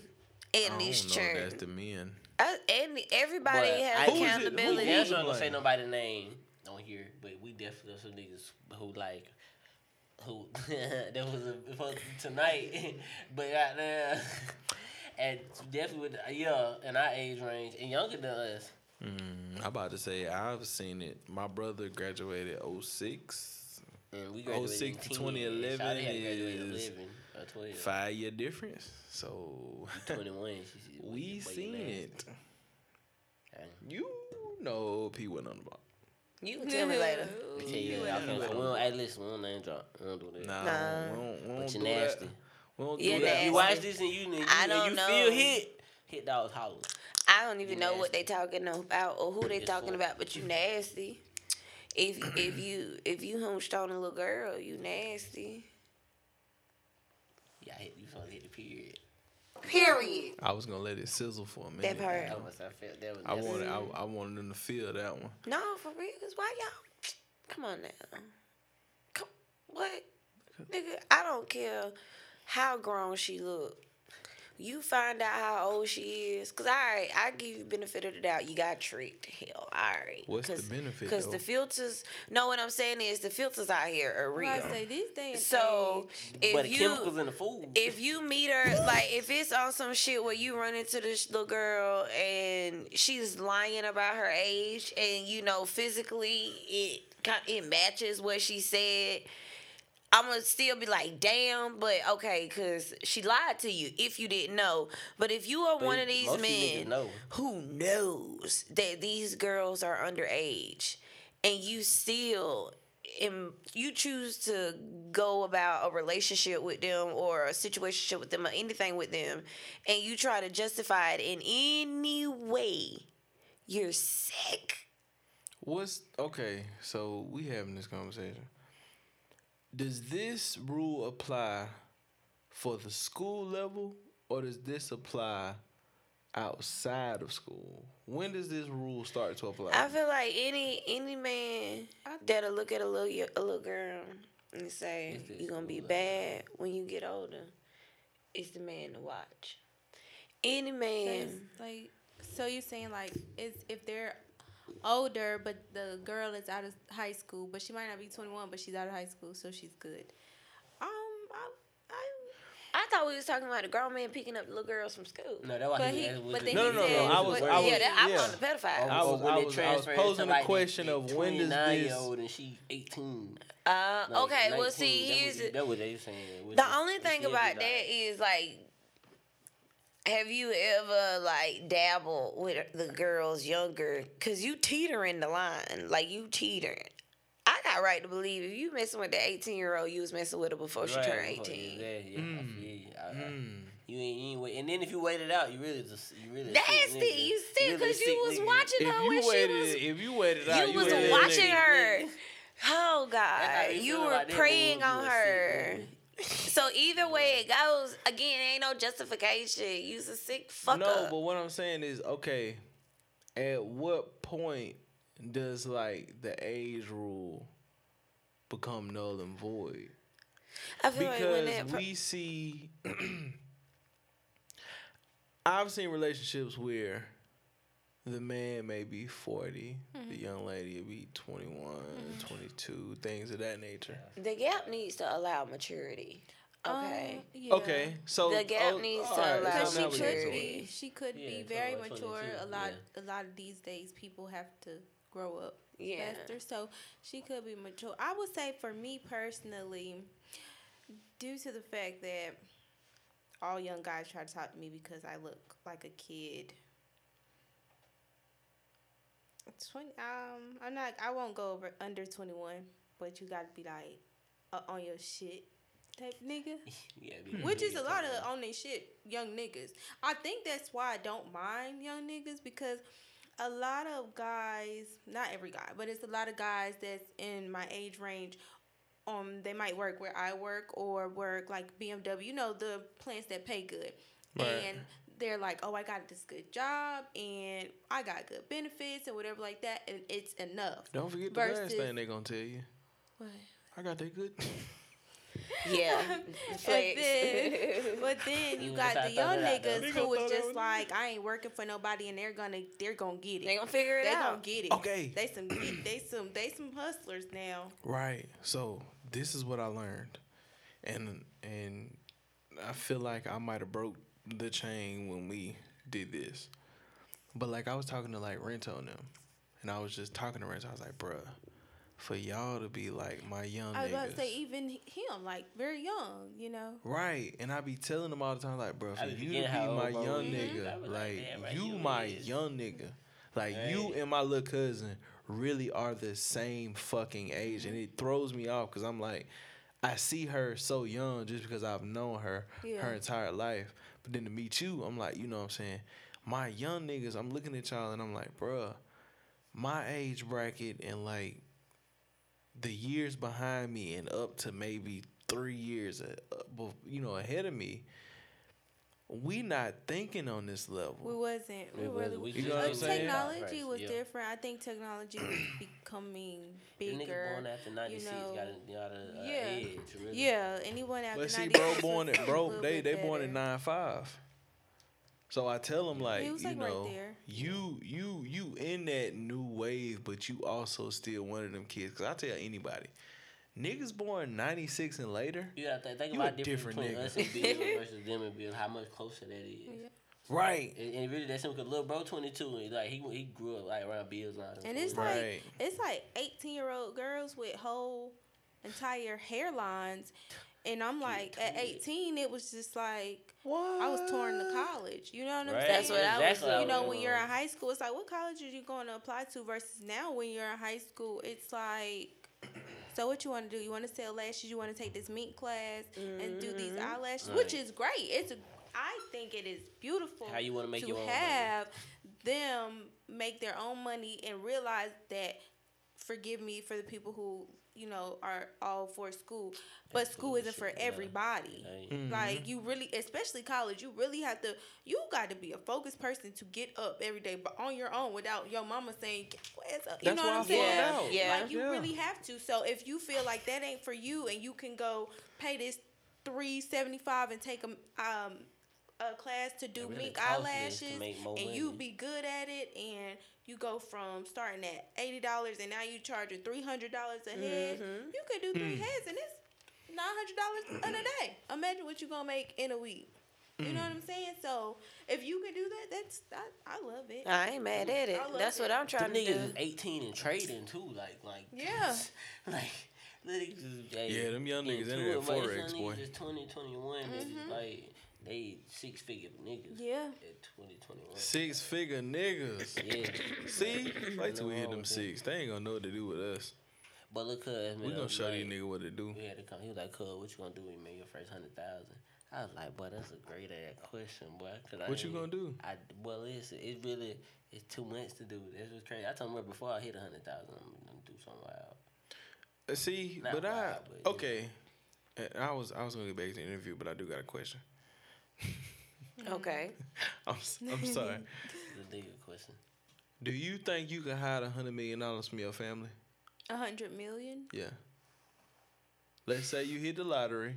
I in don't this church, That's the men. I, and everybody But has I- Who is it- who accountability. I'm not gonna say blame? nobody's name on here, but we definitely got some niggas who like who [laughs] that was a, supposed tonight, [laughs] but out there and definitely with yeah in our age range and younger than us. Mm, I'm about to say I've seen it. My brother graduated 06. And we graduated 06 to 2011 Shawty had graduated is 11 Five year difference. So 21. She, she, [laughs] we seen it. Okay. You know P went on the block. You can tell me later. Let me tell you that. Okay, so we don't, hey, listen, we don't name drop. We don't do that. Nah, Nah. we don't, we don't But you do nasty. that. We don't Yeah, do that. You watch this and you, and you, I and don't you know. feel hit, hit dogs holler. I don't even You know what they talking about or who they It's talking full. about, but you nasty. If [clears throat] if you if you hunched on a little girl, you nasty. Yeah, I hit, you supposed to hit the period. Period. I was gonna let it sizzle for a minute. That part. That was, I felt that was I wanted, I, I wanted them to feel that one. No, for real. Cause why y'all? Come on now. Come, what, nigga? I don't care how grown she look. You find out how old she is. Cause all right, I give you benefit of the doubt. You got tricked. Hell, all right. What's the Cause, benefit, Cause though? the filters. No, what I'm saying is the filters out here are real. I say this day and So if but the you chemicals in the food. if you meet her like if it's on some shit where you run into this little girl and she's lying about her age and you know physically it it matches what she said I'm gonna still be like, damn, but okay, cause she lied to you if you didn't know. But if you are But one of these most of these niggas men know. who knows that these girls are underage, and you still and you choose to go about a relationship with them or a situationship with them or anything with them, and you try to justify it in any way, you're sick. What's okay? So we having this conversation. Does this rule apply for the school level, or does this apply outside of school? When does this rule start to apply? I feel like any any man that'll look at a little y- a little girl and say you're gonna be bad when you get older, is the man to watch. Any That's man, like, so you're saying like, it's if they're older, but the girl is out of high school, but she might not be 21, but she's out of high school, so she's good. Um, I, I I thought we was talking about a grown man picking up little girls from school. No, that's why But he. he- that's what but then No, no, he no, no, said- I was- but- I was- yeah, that, I'm yeah. on the pedophile. I was- or when I it was- I was posing to, the question the of when does 29 year this- old and she 18. Uh, like, okay, well, 19, see, that here's what, the, that what they saying. which the is- only thing about that is like, have you ever like dabbled with the girls younger? Cause you teetering the line, like you teetering. I got right to believe if you messing with the 18 year old, you was messing with her before she turned 18. Yeah, yeah, I Mm. feel you. I- I- Mm. You ain't, you ain't wait, and then if you waited out, you really just you really a That's sick the nigga. you see, really cause you sick was nigga. watching If her you when she was. if you waited out, You was a little watching nigga. her. Oh God, you you were about that preying on a sick her. So either way it goes, again, ain't no justification. You's a sick fucker. No, but what I'm saying is, okay, at what point does like the age rule become null and void? I feel like when Because that per- we see, [clears throat] I've seen relationships where the man may be 40, Mm-hmm. the young lady will be 21, 22, things of that nature. the gap needs to allow maturity. Okay. Um, yeah. Okay, so The gap oh, needs to all right, allow Because so she now could be, she could Yeah, be very like mature. A lot, yeah. a lot of these days, people have to grow up Yeah. faster. So she could be mature. I would say for me personally, due to the fact that all young guys try to talk to me because I look like a kid. Twenty. Um, I'm not. I won't go over under twenty one, but you got to be like uh, on your shit type nigga. [laughs] Yeah, be- Which is a lot of on their shit, young niggas. I think that's why I don't mind young niggas because a lot of guys, not every guy, but it's a lot of guys that's in my age range. Um, they might work where I work or work like BMW. You know the plants that pay good, Right. and they're like, "Oh, I got this good job and I got good benefits and whatever like that, and it's enough." Don't forget the last thing they're gonna tell you. What? I got that good. [laughs] Yeah. And Flex. then, but then you mm, got the young thought that out, niggas though. who Nigga is thought that just was- like, I ain't working for nobody, and they're gonna they're gonna get it. they gonna figure it They out. They gonna get it. Okay. They some they some they some hustlers now. Right. So this is what I learned, and and I feel like I might have broke the chain when we did this, but like I was talking to like Rento and them, and I was just talking to Rento. I was like, bruh, for y'all to be like my young I was about to say even him, like very young, you know. Right, and I be telling them all the time, like, bro, for you to be my young is. nigga, like, like, damn, right, you you my is. young nigga, like you and my little cousin really are the same fucking age, and it throws me off because I'm like, I see her so young just because I've known her her entire life, but then to meet you, I'm like, you know what I'm saying, my young niggas, I'm looking at y'all and I'm like, bruh, my age bracket and like the years behind me and up to maybe three years, you know, ahead of me, we mm-hmm. not thinking on this level. We wasn't. We We really. wasn't. We You know what I'm saying? technology was Yeah. different. I think technology was [clears throat] becoming bigger. born after 96 know, got a, got a, a yeah. edge, really. Yeah, anyone after But see, bro, born at bro, little they bit they born in better. nine five. So I tell them like, He was, you like, right know, you you you in that new wave, but you also still one of them kids. Cause I tell anybody, niggas born ninety six and later, You gotta think, think You about a difference different between nigga. us and Bill [laughs] versus them and Bill. How much closer that is. right? And, and really, that's him because little bro 22. And like he he grew up like around Bill's line. And it's Right. like it's like eighteen year old girls with whole entire hairlines. And I'm like, at 18, it was just like What? I was torn to college. You know what I'm Right. saying? That's what I was Exactly you know, when you're in high school, it's like, what college are you going to apply to? Versus now, when you're in high school, it's like, so what you want to do? You want to sell lashes? You want to take this mink class and do these mm-hmm. eyelashes, which is great. It's, a, I think it is beautiful. How you wanna make to your have them make their own money and realize that. Forgive me for the people who you know are all for school, but That's school isn't for everybody. Mm-hmm. Like you really, especially college, you really have to. You got to be a focused person to get up every day, but on your own without your mama saying, "Get up." You That's know what I I'm saying? found out. Yeah. Like you Yeah. really have to. So if you feel like that ain't for you, and you can go pay this three seventy five and take a um a class to do It really mink costs this to eyelashes, and you be good at it, and you go from starting at eighty dollars, and now you charging three hundred dollars a head. Mm-hmm. You could do three Hmm. heads, and it's nine hundred dollars in a day. Imagine what you gonna make in a week. You know what Hmm. I'm saying? So if you can do that, that's I, I love it. I ain't mad at it. I love That's what. I'm Them trying to niggas do. is 18 and trading too. Like, like, Yeah. [laughs] like, little niggas like, Yeah, them young niggas in into there it, at like, Forex, some boy. niggas Just 20, 21, niggas, like, they six figure niggas Yeah. at 20, 21. Six figure niggas. Yeah. See, wait till we hit them with that. six. They ain't gonna know what to do with us. But look, cuz, man. We gonna show like, these niggas what to do. We had to come. He was like, "Cuz, what you gonna do when you make your first hundred thousand? I was like, "Boy, that's a great ass question, boy." Cause I What you gonna do? I well, it's it really it's two months to do. That's what's crazy. I told him right before I hit a hundred thousand, I'm gonna do something wild. Uh, See, Not but I but yeah. okay. Uh, I was I was gonna get back to the interview, but I do got a question. Okay. [laughs] I'm s- I'm sorry. The nigga question. Do you think you can hide a hundred million dollars from your family? A hundred million. Yeah. Let's say you hit the lottery,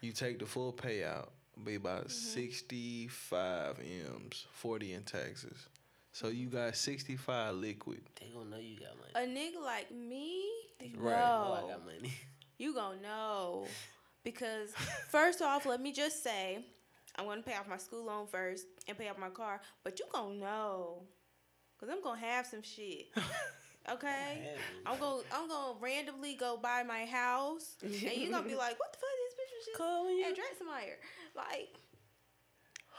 you take the full payout, be about mm-hmm. sixty five m's, forty in taxes. So you got sixty five liquid. They gonna know you got money. A nigga like me, Right. Oh, I no, got money. you gonna know [laughs] because first off, let me just say, I'm gonna pay off my school loan first and pay off my car, but you gonna know, cause I'm gonna have some shit. [laughs] Okay, I'm gonna I'm gonna randomly go buy my house, and you gonna be like, "What the fuck? This bitch was just Call you. at Drexelmeyer." Like,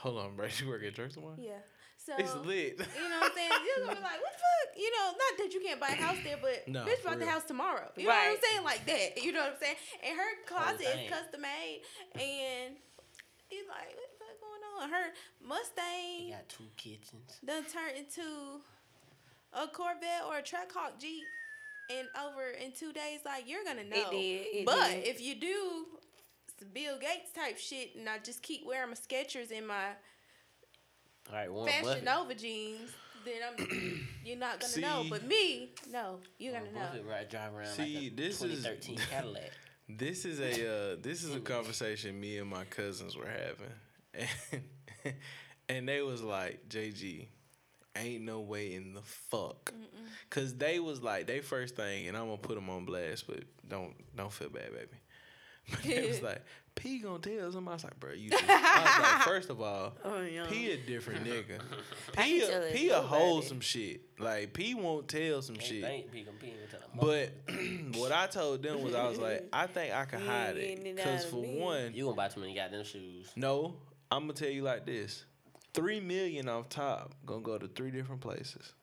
Hold on, bro. [laughs] You work at church tomorrow? yeah. So It's lit. You know what I'm saying? You're gonna be like, what the fuck? You know, not that you can't buy a house there, but No, bitch for bought the house tomorrow. You know what I'm saying? Like that. You know what I'm saying? And her oh, closet is custom made, and he's like, what the fuck going on? Her He Mustang got two kitchens. done turned into a Corvette or a Trackhawk Jeep, and over in two days, like you're gonna know. It did, it but did. if you do some Bill Gates type shit, and I just keep wearing my Skechers in my All right, Warren Fashion Buffett. Nova jeans, then I'm [coughs] you're not gonna know. But me, no, you're gonna know. Buffett right drive around See, like a this is- 2013 Cadillac. [laughs] This is a uh, this is a [laughs] conversation me and my cousins were having, and [laughs] and they was like, JG, ain't no way in the fuck, cause they was like they first thing, and I'm gonna put them on blast, but don't don't feel bad, baby. [laughs] But they was [laughs] like, P gonna tell somebody. I was like, bro, you. Just, I was like, first of all, Oh, yeah. P a different nigga. I P ain't a, telling P a nobody. hold some shit. Like P won't tell some Ain't shit. think P gonna P tell. But [clears throat] what I told them was I was like, I think I can hide ain't it. Cause for me. one, you gonna buy too many goddamn shoes. no, I'm gonna tell you like this. Three million off top gonna go to three different places.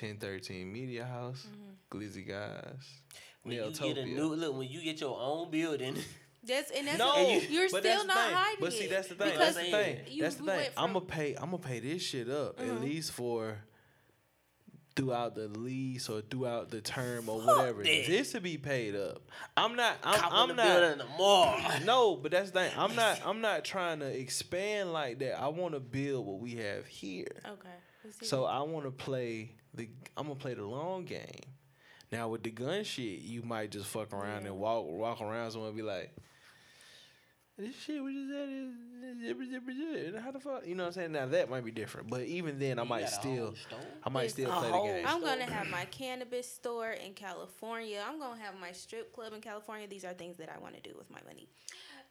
1013 Media House, mm-hmm. Glizzy Guys, When you get a new look, when you get your own building, [laughs] That's and that's no, what- you're still that's not thing. hiding But see, that's the thing. Because That's the thing. you- that's the we thing. went I'm gonna pay. I'm gonna pay this shit up at mm-hmm. least for throughout the lease or throughout the term or whatever. that. This to be paid up. I'm not. I'm, cop I'm not. [laughs] No, but that's the thing. I'm not. [laughs] I'm not trying to expand like that. I want to build what we have here. Okay. So I want to play the. I'm gonna play the long game. Now with the gun shit, you might just fuck around and walk walk around somewhere and be like, "This shit we just had is zipper zipper zipper." How the fuck? You know what I'm saying? Now that might be different, but even then, I You might got a still. I might It's still play the game. I'm gonna have my cannabis store in California. I'm gonna have my strip club in California. These are things that I want to do with my money.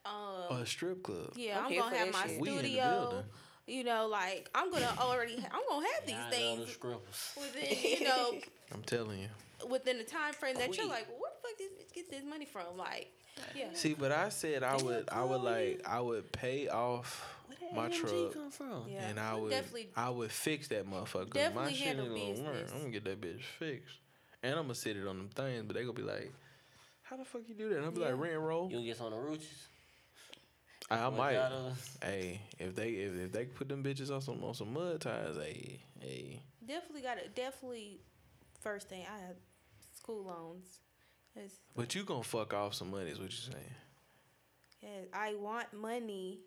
Um, a strip club. yeah, I'm I'm gonna have my shit. We in the studio. You know, like I'm gonna already. I'm gonna have [laughs] these Yeah, I love the things within. You know, [laughs] I'm telling you. within the time frame that you're Queen. like, what the fuck this bitch get this money from? Like, yeah. See, but I said I would, I would like, I would pay off my AMG truck, come from? Yeah. and I would, definitely I would fix that motherfucker. 'cause my Definitely shit ain't handle gonna work. business. I'm gonna get that bitch fixed, and I'm gonna sit it on them things. But they gonna be like, "How the fuck you do that?" And I'll be like, "Rent roll." You gonna get on the roaches? I, I might. Hey, if they if, if they put them bitches on some on some mud tires, hey, hey. definitely got it. definitely. First thing I have school loans. It's, But you gonna fuck off some money is what you're saying? yeah, I want money.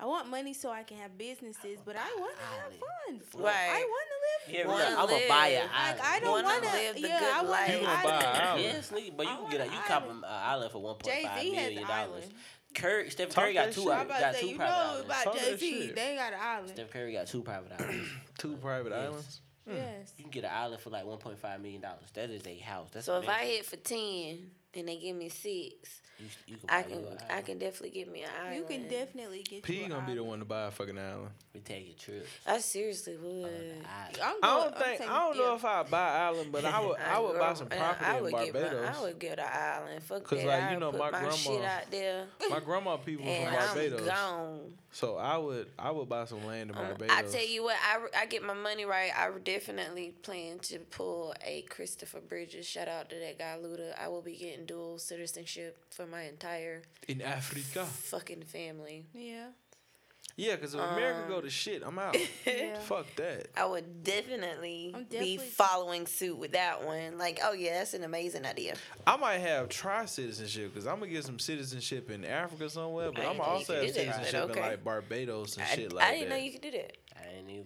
I want money so I can have businesses, but I want to have fun. Right. I want to live. Yeah, Wanna I'm gonna buy an island. Like I don't Wanna want to live the yeah, good I want life. You gonna buy an island. island. Yes, nigga, but you I can get a you an cop an island for one point Jay five Z has million an dollars. island. Curry, Steph Talk Curry got that two. shit. I'm about got to say, two you private know islands. about Talk Jay Z. shit. They got an island. Steph Curry got two private islands. Two private Yes. islands. Hmm. Yes. You can get an island for like one point five million dollars. That is a house. That's So if I hit for ten and they give me six, you, you can I can I can definitely get me an island. You can definitely get P you gonna be the one to buy a fucking island. We take your trips. I seriously would. on the island. I'm I don't I'm think I don't know if I buy an island, but I would [laughs] I would buy some property I in would Get my, Barbados. I would get an island. Fuck 'Cause, that. like, you know, put my my shit grandma- out there, My grandma people [laughs] and from I'm gone. So I would I would buy some land in Um, Barbados. I tell you what, I, I get my money right. I definitely plan to pull a Christopher Bridges. Shout out to that guy Luda. I will be getting dual citizenship for my entire in Africa. fucking family. Yeah. Yeah, because if America go to um, shit, I'm out. [laughs] Yeah. Fuck that. I would definitely, I'm be following suit with that one. Like, oh yeah, that's an amazing idea. I might have tri citizenship because I'm gonna get some citizenship in Africa somewhere, but I I'm didn't know also have do that, but citizenship in like Barbados and I, shit like that. I didn't that. know you could do that. I ain't either.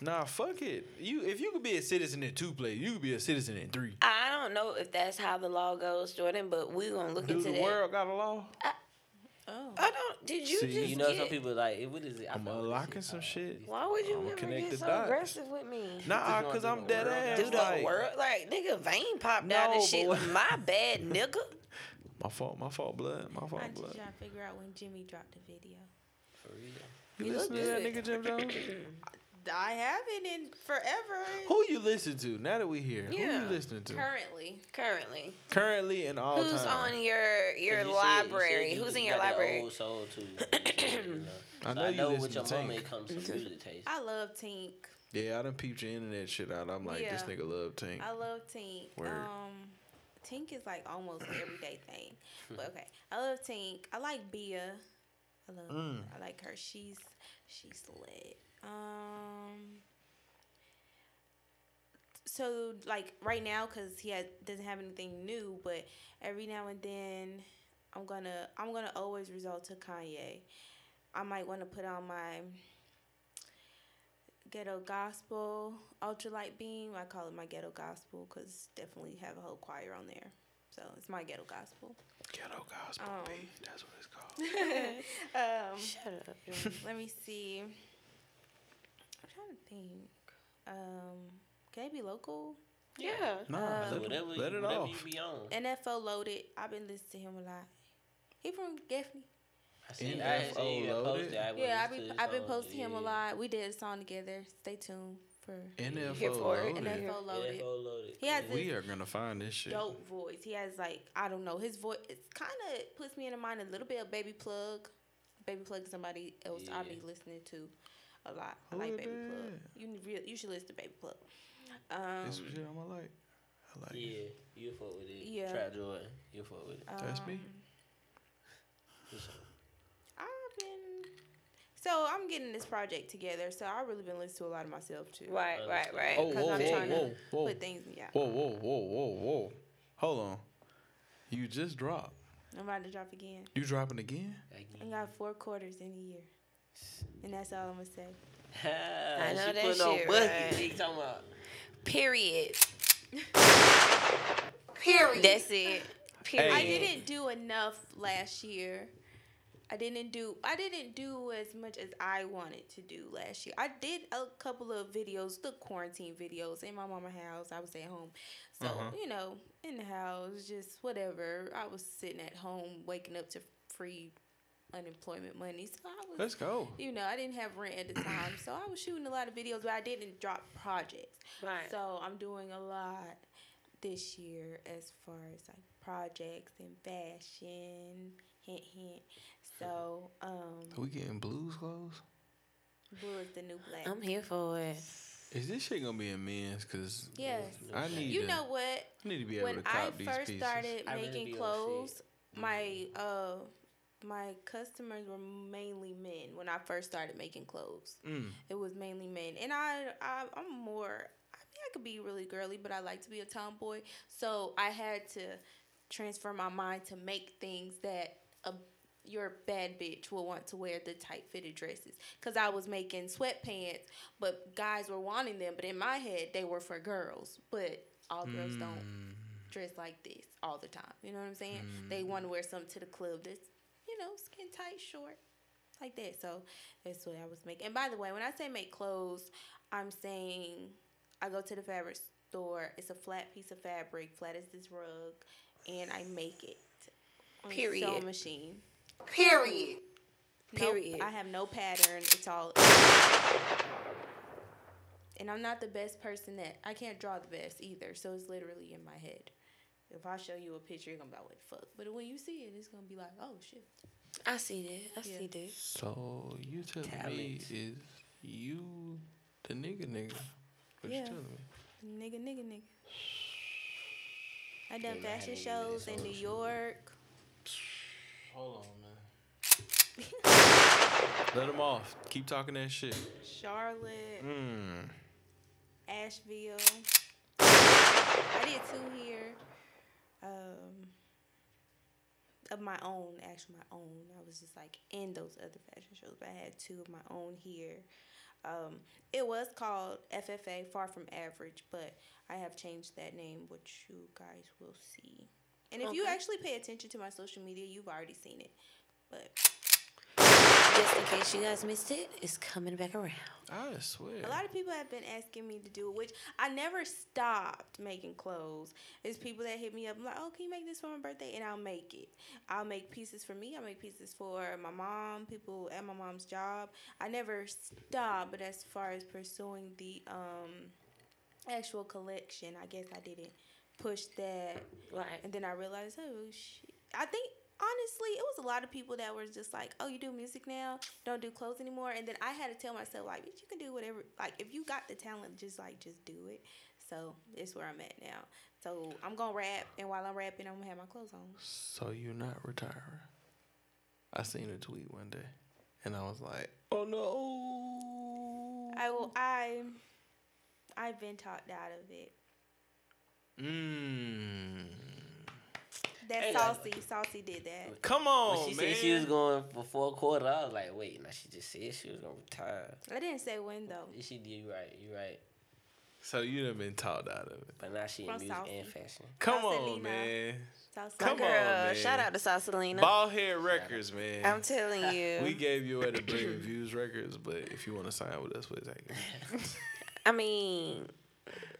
Nah, fuck it. You if you could be a citizen in two places, you could be a citizen in three. I don't know if that's how the law goes, Jordan, but we're gonna look Do into the that. world got a law? Oh. I don't. Did you See, just You know, get, some people like what is it? I I'm forgot what this unlocking some shit. Why would you I'ma ever connect get so dots. aggressive with me? Nah, you cause I'm dead world? ass. Do the like, world like nigga vein popped out No, and shit. boy. [laughs] My bad, nigga. My fault. My fault. Blood. My fault. Blood. I'm Just trying to figure out when Jimmy dropped the video. For real. You You listen to that nigga Jim Jones? [clears throat] I haven't in forever. Who you listen to? Now that we here, who you listening to? Currently. Currently, Currently and all who's time. on your your you said- you said library? you who's in your library? Old soul too. [coughs] you know. I So know you what your to mama Tank. it comes to music [laughs] taste. I love Tink. Yeah, I done peeped your internet shit out. I'm like, this nigga love Tank. I love Tink. Word. Um, Tink is like almost an everyday thing. But [laughs] okay, I love Tink. I like Bia. I love. Mm. I like her. She's she's lit. Um. So like right now, cause he has, doesn't have anything new, but every now and then, I'm gonna I'm gonna always resort to Kanye. I might want to put on my ghetto gospel ultralight beam. I call it my ghetto gospel because definitely have a whole choir on there. So it's my ghetto gospel. Ghetto gospel Um, beat. That's what it's called. [laughs] um, Shut up. let me see. I'm trying to think. Um, can it be local? Yeah. Nah, Uh, let, whatever, it, let it whatever off. you be on. NFO loaded. I've been listening to him a lot. He from Gaffney. I see. I had seen you NFO posted. Yeah, I've been I've been his posting him a lot. We did a song together. Stay tuned for NFO Here for it, loaded. and NFO Yeah. loaded. NFO loaded. He has We are gonna find this shit. dope voice. He has like I don't know his voice. It kind of puts me in the mind a little bit of Baby Plug. Baby Plug somebody else I'll be listening to a lot. I Who like is Baby Plug. You need real, you should listen to Baby Plug. Um, This shit I'm like. I like it. Yeah, you fuck with it. Yeah. Trap Jordan, you fuck with it. That's me. um, For sure. I've been so I'm getting this project together. So I've really been listening to a lot of myself too. Right, right, right. Oh, 'Cause whoa, I'm whoa, trying to whoa, whoa. Put things yeah. Whoa, whoa, whoa, whoa, whoa. Hold on. You just dropped. I'm about to drop again. You dropping again? again? I got four quarters in a year, and that's all I'm gonna say. I know she that putting on shit, bucket. right. They talking about. Period. Period. That's it. Period. I didn't do enough last year. I didn't do I didn't do as much as I wanted to do last year. I did a couple of videos, the quarantine videos in my mama house. I was at home. So, Uh-huh. you know, in the house, just whatever. I was sitting at home waking up to free unemployment money. So I was Let's go. you know, I didn't have rent at the time, so I was shooting a lot of videos, but I didn't drop projects. Right. So I'm doing a lot this year as far as like projects and fashion. Hint, hint. So, um, We getting blues clothes? blue is the new black. I'm here for it. Is this shit gonna be a men's? Cause yes. I need You to, know what? I need to be able when to I these first pieces. started I really making be clothes, my uh my customers were mainly men when I first started making clothes. Mm. It was mainly men, and I, I I'm more. I mean, I could be really girly, but I like to be a tomboy. So I had to transfer my mind to make things that a your bad bitch will want to wear the tight fitted dresses. Cause I was making sweatpants, but guys were wanting them. But in my head, they were for girls. But all girls Mm. don't dress like this all the time. You know what I'm saying? They want to wear something to the club that's, you know, skin tight, short, like that. So that's what I was making. And by the way, when I say make clothes, I'm saying I go to the fabric store. It's a flat piece of fabric, flat as this rug, and I make it. on Period. Sewing machine. Period. Nope, Period. I have no pattern. It's all. And I'm not the best person that I can't draw the best either. So it's literally in my head. If I show you a picture, you're gonna be like, "What the fuck?" But when you see it, it's gonna be like, "Oh shit." I see that. I Yeah. see that. So you telling me is you the nigga nigga? What Yeah. you telling me? Nigga, nigga, nigga. I done Ain't no fashion nigga, nigga, shows in New. York. Hold on, man. [laughs] Let him off. Keep talking that shit. Charlotte, Mm. Asheville. I did two here. Um, of my own, actually my own. I was just like in those other fashion shows, but I had two of my own here. Um, it was called FFA, Far From Average, but I have changed that name, which you guys will see. And if you actually pay attention to my social media, you've already seen it. But Just in case you guys missed it, it's coming back around. I swear. A lot of people have been asking me to do it, which I never stopped making clothes. There's people that hit me up, I'm like, oh, can you make this for my birthday? And I'll make it. I'll make pieces for me. I'll make pieces for my mom, people at my mom's job. I never stopped, but as far as pursuing the um, actual collection, I guess I didn't push that. Right. And then I realized, oh, shit. I think, honestly, it was a lot of people that were just like, oh, you do music now? Don't do clothes anymore? And then I had to tell myself, like, bitch, you can do whatever. Like, if you got the talent, just, like, just do it. So, it's where I'm at now. So, I'm going to rap. And while I'm rapping, I'm going to have my clothes on. So you're not retiring? I seen a tweet one day, and I was like, "Oh no!" I will, I, I've been talked out of it. Mmm. That's Hey, like- Saucy. Saucy did that. Come When on, she man. said she was going for four quarter, I was like, wait, now she just said she was gonna retire. I didn't say when, though. She did you right, you right. so you done been talked out of it. But now she in From music South. and fashion. Come Sausalina. on, man. Saucy. Come Girl, on, man. shout out to Sausalina. Bald Head Records, man. I'm telling you. we gave you away to Brilliant [clears throat] Views Records, but if you want to sign with us, we'll take it. [laughs] I mean,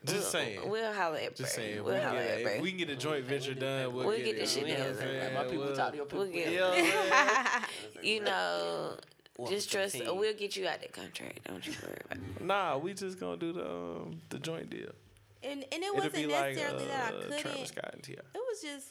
Just we'll, saying. We'll holler at Just saying. We'll we holler at Bray. if we can get a joint venture done, we'll, We'll get, get this shit You know what I'm together. saying? Like my people We'll- talk to your people. We'll get [laughs] [laughs] You know what I'm saying? you know, Welcome just trust. team. We'll get you out of that contract. Don't you worry about it. Nah, we just gonna do the um, the joint deal. And, and it It'll wasn't be like necessarily that I uh, couldn't. Travis Scott and Ti. It was just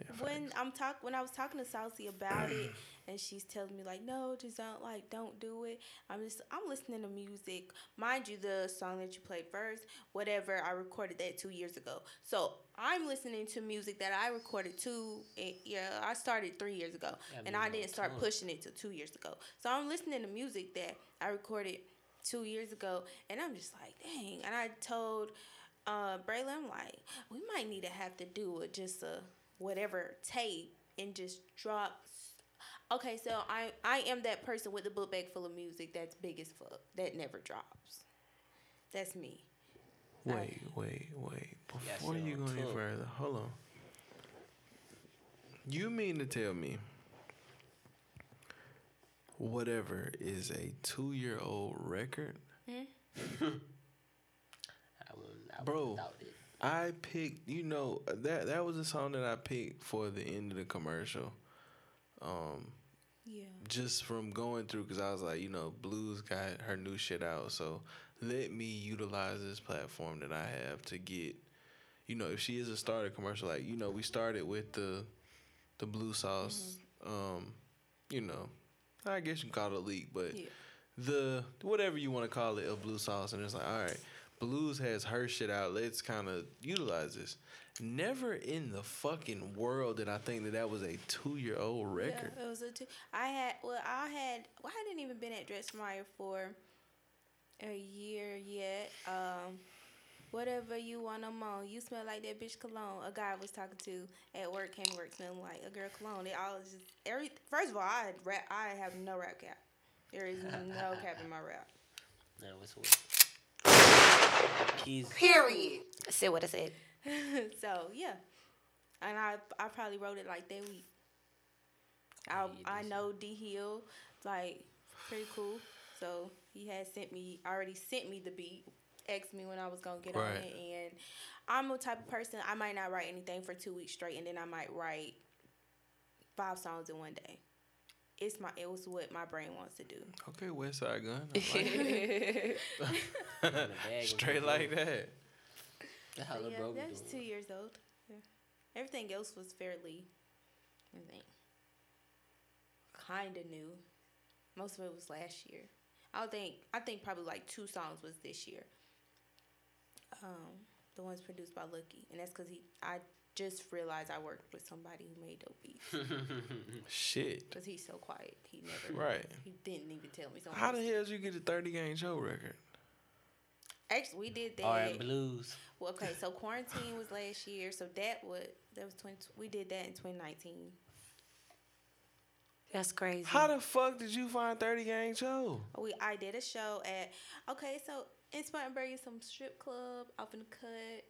Yeah, when. I'm talk when I was talking to Saucy about it, [clears throat] and she's telling me like, no, just don't like, don't do it. I'm just I'm listening to music. Mind you, the song that you played first, whatever, I recorded that two years ago. So I'm listening to music that I recorded two. Yeah, I started three years ago, Yeah, and I didn't start pushing it till two years ago. So I'm listening to music that I recorded two years ago, and I'm just like, dang. And I told uh, Braylon, I'm like, we might need to have to do it just a whatever tape and just drop. s- Okay, so I I am that person with the book bag full of music that's big as fuck that never drops. That's me. Wait, wait, wait. Before shit you go any tour. further, hold on. You mean to tell me whatever is a two year old record? [laughs] I wouldn't, I Bro. Wouldn't doubt it. I picked, you know, that that was a song that I picked for the end of the commercial. Um, Yeah. just from going through, because I was like, you know, Bluez got her new shit out, so let me utilize this platform that I have to get, you know, if she is a starter commercial, like you know, we started with the the blue sauce. Um, you know, I guess you can call it a leak, but Yeah. the whatever you want to call it, a blue sauce, and it's like, all right, Bluez has her shit out. Let's kind of utilize this. Never in the fucking world did I think that that was a two year old record. Yeah, it was a two. I had well, I had well, I hadn't even been at Dressmeyer for a year yet. Um, whatever you want, I'm on. You smell like that bitch cologne. A guy I was talking to at work came to work smelling like a girl cologne. They all just every. First of all, I had rap. I have no rap cap. There is no [laughs] cap in my rap. That was what. Keys. Period. I said what I said. [laughs] so yeah, and I I probably wrote it like that week. I I know D Hill like pretty cool, so he had sent me already sent me the beat, asked me when I was gonna get on it, and I'm a type of person I might not write anything for two weeks straight, and then I might write five songs in one day. It's my it was what my brain wants to do. Okay, Westside Gunn. [laughs] Like it. bag [laughs] and Straight like that. That's how So, little yeah, bro that's two years old. Yeah. Everything else was fairly, I think, kind of new. Most of it was last year. I think. I think probably like two songs was this year. Um, the ones produced by Lucky, and that's because he. I just realized I worked with somebody who made dope beats [laughs] Shit. because he's so quiet. He never. Right. He didn't even tell me something. How the hell did you get a 30 game show record? Actually, we did that. All right, Bluez. Well, okay, so quarantine was last year, so that what that was twenty. We did that in twenty nineteen. That's crazy. How the fuck did you find 30 game show? We I did a show at okay, so in Spartanburg is some strip club off in the cut.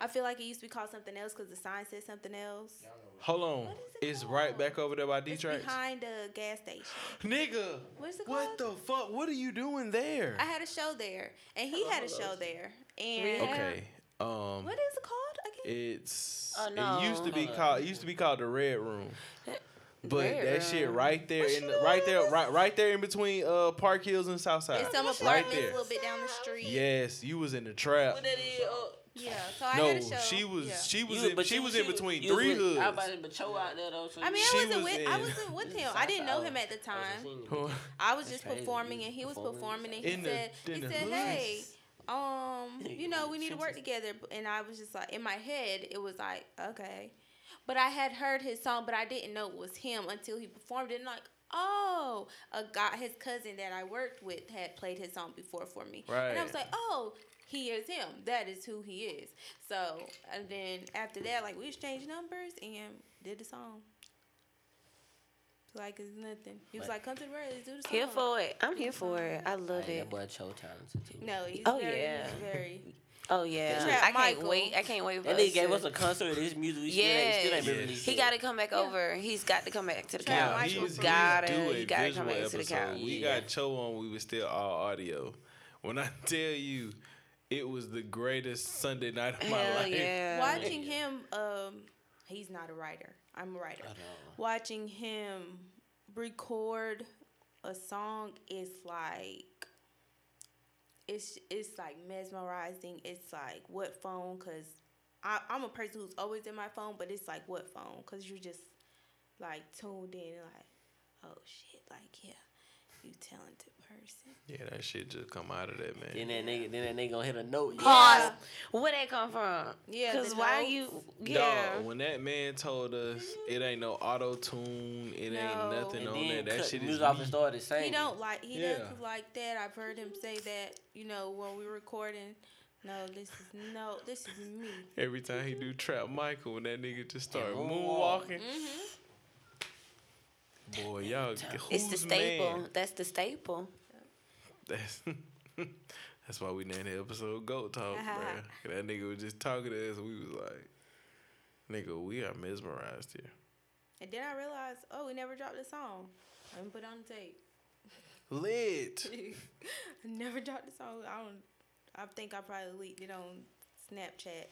I feel like it used to be called something else because the sign said something else. Hold on. It It's right back over there by D It's tracks. behind the gas station. Nigga. What is it What the fuck? What are you doing there? I had a show there, and he had a show there. And Okay. Um what is it called again? it's Oh, it used to be called it used to be called the Red Room. [laughs] But Red that shit right there in the, right there right right there in between uh Park Hills and Southside. It's some right apartments there. a little bit down the street. Yes, you was in the trap. Yeah. So I No, had a show. she was yeah. she was You- in, but she you- was in between you was three with- hoods. I about to but Cho out there though. So I mean, She I wasn't was with I in- wasn't with him. I didn't know him at the time. I was just crazy. performing and he was Performing. performing and he In the- said in he the said, hoods. "Hey, um, you know, we need to work [laughs] together." And I was just like, in my head, it was like, okay, but I had heard his song, but I didn't know it was him until he performed it. And like, oh, a guy, his cousin that I worked with had played his song before for me, and I Right. was like, oh. He is him. That is who he is. So, and then after that, like we exchanged numbers and did the song. Like it's nothing. He was like, "Come to the radio, let's do the song." Here for it. I'm here for it. I love Hey, it. that boy Cho talented too. No, he's Oh, very, yeah. he's very. Oh yeah. Trap I can't Michael. wait. I can't wait for That us nigga gave us a concert of his music. We still ain't, still ain't Yes. He got to come back over. He's got to come back to the Trap couch. Yeah, Michael. he's, gotta, he's he gotta come back to the couch. We Yeah. got Cho on. We was still all audio. When I [laughs] tell you, it was the greatest Sunday night of my Hell life. yeah. Watching him, um, he's not a writer. I'm a writer. I know. Watching him record a song is like. It's it's like mesmerizing. It's like what phone? Cause I I'm a person who's always in my phone, but it's like what phone? Cause you're just like tuned in, like oh shit, like yeah, you talented person. Yeah, that shit just come out of that man. Then that nigga, then that nigga gonna hit a note. Pause. Where that come from? Yeah, Cause why notes. you? Dog, Yeah. when that man told us it ain't no auto tune, it No. ain't nothing And on then there. That shit is off me. and started singing. He don't like he Yeah. doesn't like that. I've heard him say that. You know when we recording. No, this is no, this is me. Every time he do trap Michael, when that nigga just start moonwalk. moonwalking. Mm-hmm. Boy, y'all, It's the who's staple. man? That's the staple. That's [laughs] that's why we named the episode Goat Talk, uh-huh. bro. That nigga was just talking to us, and we was like, nigga, we are mesmerized here. And then I realized, oh, we never dropped the song. I didn't put it on the tape. Lit. I [laughs] never dropped the song. I don't. I think I probably leaked it on Snapchat,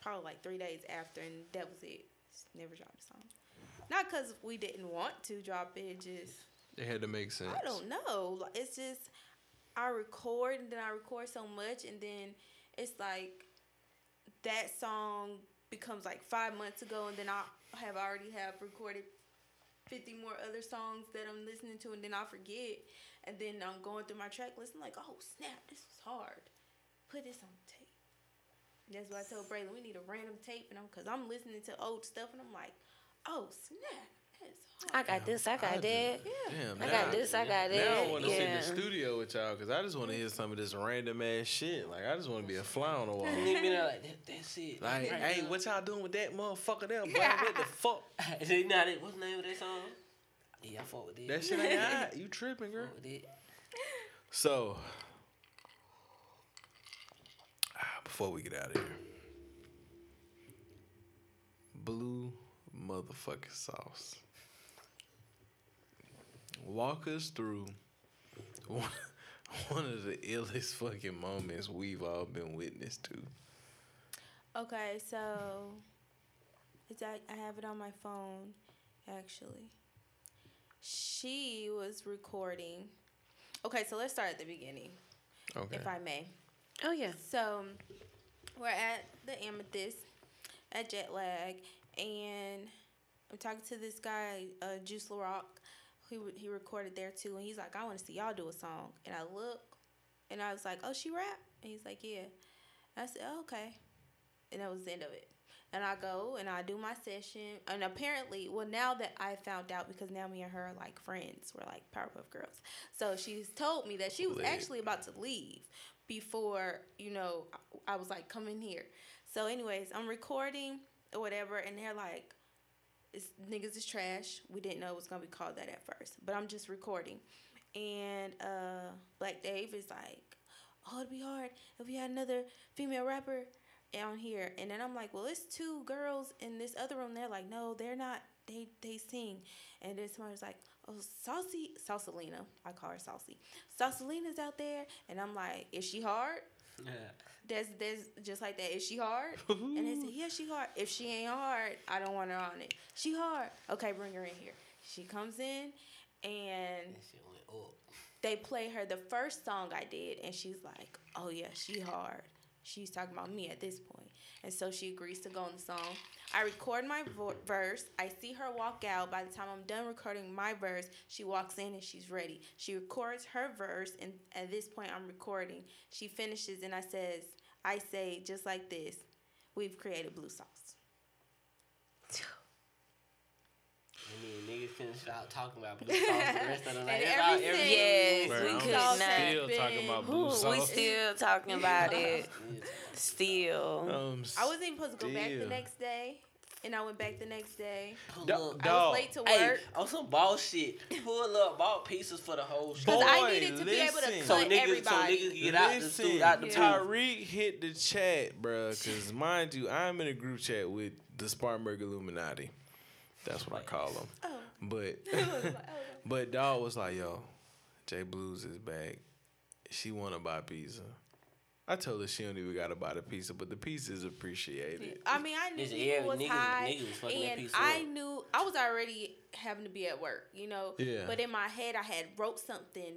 probably like three days after, and that was it. Just never dropped the song. Not because we didn't want to drop it, just It had to make sense. I don't know. It's just I record and then I record so much and then it's like that song becomes like five months ago, and then I have already have recorded fifty more other songs that I'm listening to, and then I forget, and then I'm going through my track list. I'm like, oh snap, this was hard. Put this on tape. That's why I told Braylon we need a random tape, and I'm because I'm listening to old stuff, and I'm like, oh snap, I got this. I got that. Damn, I now, got this. I got that. now I want to sit in the studio with y'all because I just want to hear some of this random ass shit. Like I just want to be a fly on the wall. Nigga be there like, that, that's it. Like, Right hey, now. what y'all doing with that motherfucker there, boy? [laughs] What the fuck? See, now that, what's the name of that song? Yeah, I fuck with it. That shit ain't [laughs] hot. You tripping, girl? Fuck with it. So, ah, before we get out of here, blue motherfucking sauce. Walk us through one, [laughs] one of the illest fucking moments we've all been witness to. Okay, so it's I, I have it on my phone actually. She was recording. Okay, so let's start at the beginning, Okay. if I may. Oh yeah. So we're at the Amethyst at Jet Lag, and I'm talking to this guy, uh, Juice LaRock. He re- he recorded there too, and he's like, "I want to see y'all do a song." And I look, and I was like, "Oh, she rap?" And he's like, "Yeah." I said, oh, "Okay," and that was the end of it. And I go and I do my session, and apparently, well, now that I found out because now me and her are like friends, we're like Powerpuff Girls. So she's told me that she was Lit. actually about to leave before you know I I was like, "Come in here." So, anyways, I'm recording or whatever, and they're like, it's, "Niggas is trash." We didn't know it was gonna be called that at first, but I'm just recording, and uh, Black Dave is like, "Oh, it'd be hard if we had another female rapper." on here and then I'm like, well, it's two girls in this other room. They're like, no, they're not. They they sing, and then somebody's like, oh, Saucy Sausalina. I call her Saucy. Sausalina's out there, and I'm like, is she hard? Yeah. That's that's just like that. Is she hard? [laughs] and they said, yeah, she hard. If she ain't hard, I don't want her on it. She hard. Okay, bring her in here. She comes in, and That shit went up. they play her the first song I did, and she's like, "Oh yeah, she hard." She's talking about me at this point, and so she agrees to go on the song. I record my vo- verse. I see her walk out. By the time I'm done recording my verse, she walks in and she's ready. She records her verse, and at this point, I'm recording. She finishes, and I says, "I say just like this, we've created blue sauce." And then niggas finished out talking about blue [laughs] sauce the rest of the night. And That's everything- Yes, Bruh, we could sauce not. still talking about Ooh, blue we still talking about [laughs] it. Still. Um, I wasn't even supposed to go back the next day, and I went back the next day. Pull Dog- up. I was late to Hey, work. on some ball shit. Pull up, bought pieces for the whole show. Because I needed to be able to listen. cut So niggas, so niggas get out the Listen, studio, out the Yeah. Tyreek hit the chat, bruh, because mind you, I'm in a group chat with the Spartanburg Illuminati. That's what I call them. Oh. But, [laughs] oh, [laughs] but dog was like, yo, J Bluez is back. She want to buy pizza. I told her she don't even got to buy the pizza, but the pizza is appreciated. I mean, I knew Listen, people was niggas- high, niggas was fucking that and pizza I up. knew I was already having to be at work, you know. Yeah. But in my head, I had wrote something.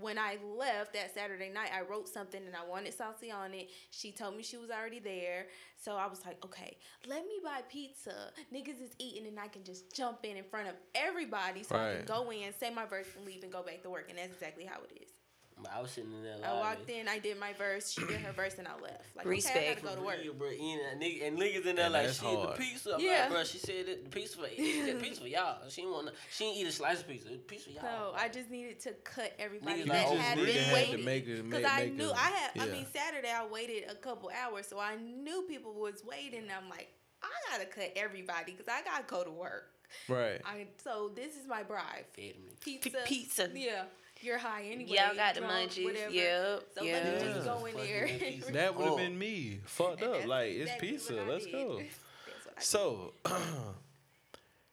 When I left that Saturday night, I wrote something and I wanted Saucy on it. She told me she was already there, so I was like, "Okay, let me buy pizza. Niggas is eating, and I can just jump in in front of everybody, so I can go in, say my verse, and leave, and go back to work." And that's exactly how it is. But I was sitting in there. I walked in, I did my verse, she did her verse, and I left. Like, okay, I Respect. gotta go to work. Real, bro. And, and niggas in there And like, she shit, the hard. pizza. I'm Yeah. like, bro, she said that the pizza for the [laughs] pizza for y'all. She didn't want, she didn't eat a slice of pizza. The pizza for y'all. So I just needed to cut everybody Niggas that like, had been to waiting. make it- Because make- I make knew I had. I mean, Saturday I waited a couple hours, so I knew people was waiting. And I'm like, I gotta cut everybody because I gotta go to work. Right. I so this is my bribe. Fed me. Pizza. Pizza. Yeah, you're high anyway. Y'all got the drunk, munchies. Whatever. Yep. So let me Yep. just go in Fucking there. that. That would have Oh. been me. Fucked up. [laughs] Like, it's pizza. Let's did. go. [laughs] That's what I So, [clears throat]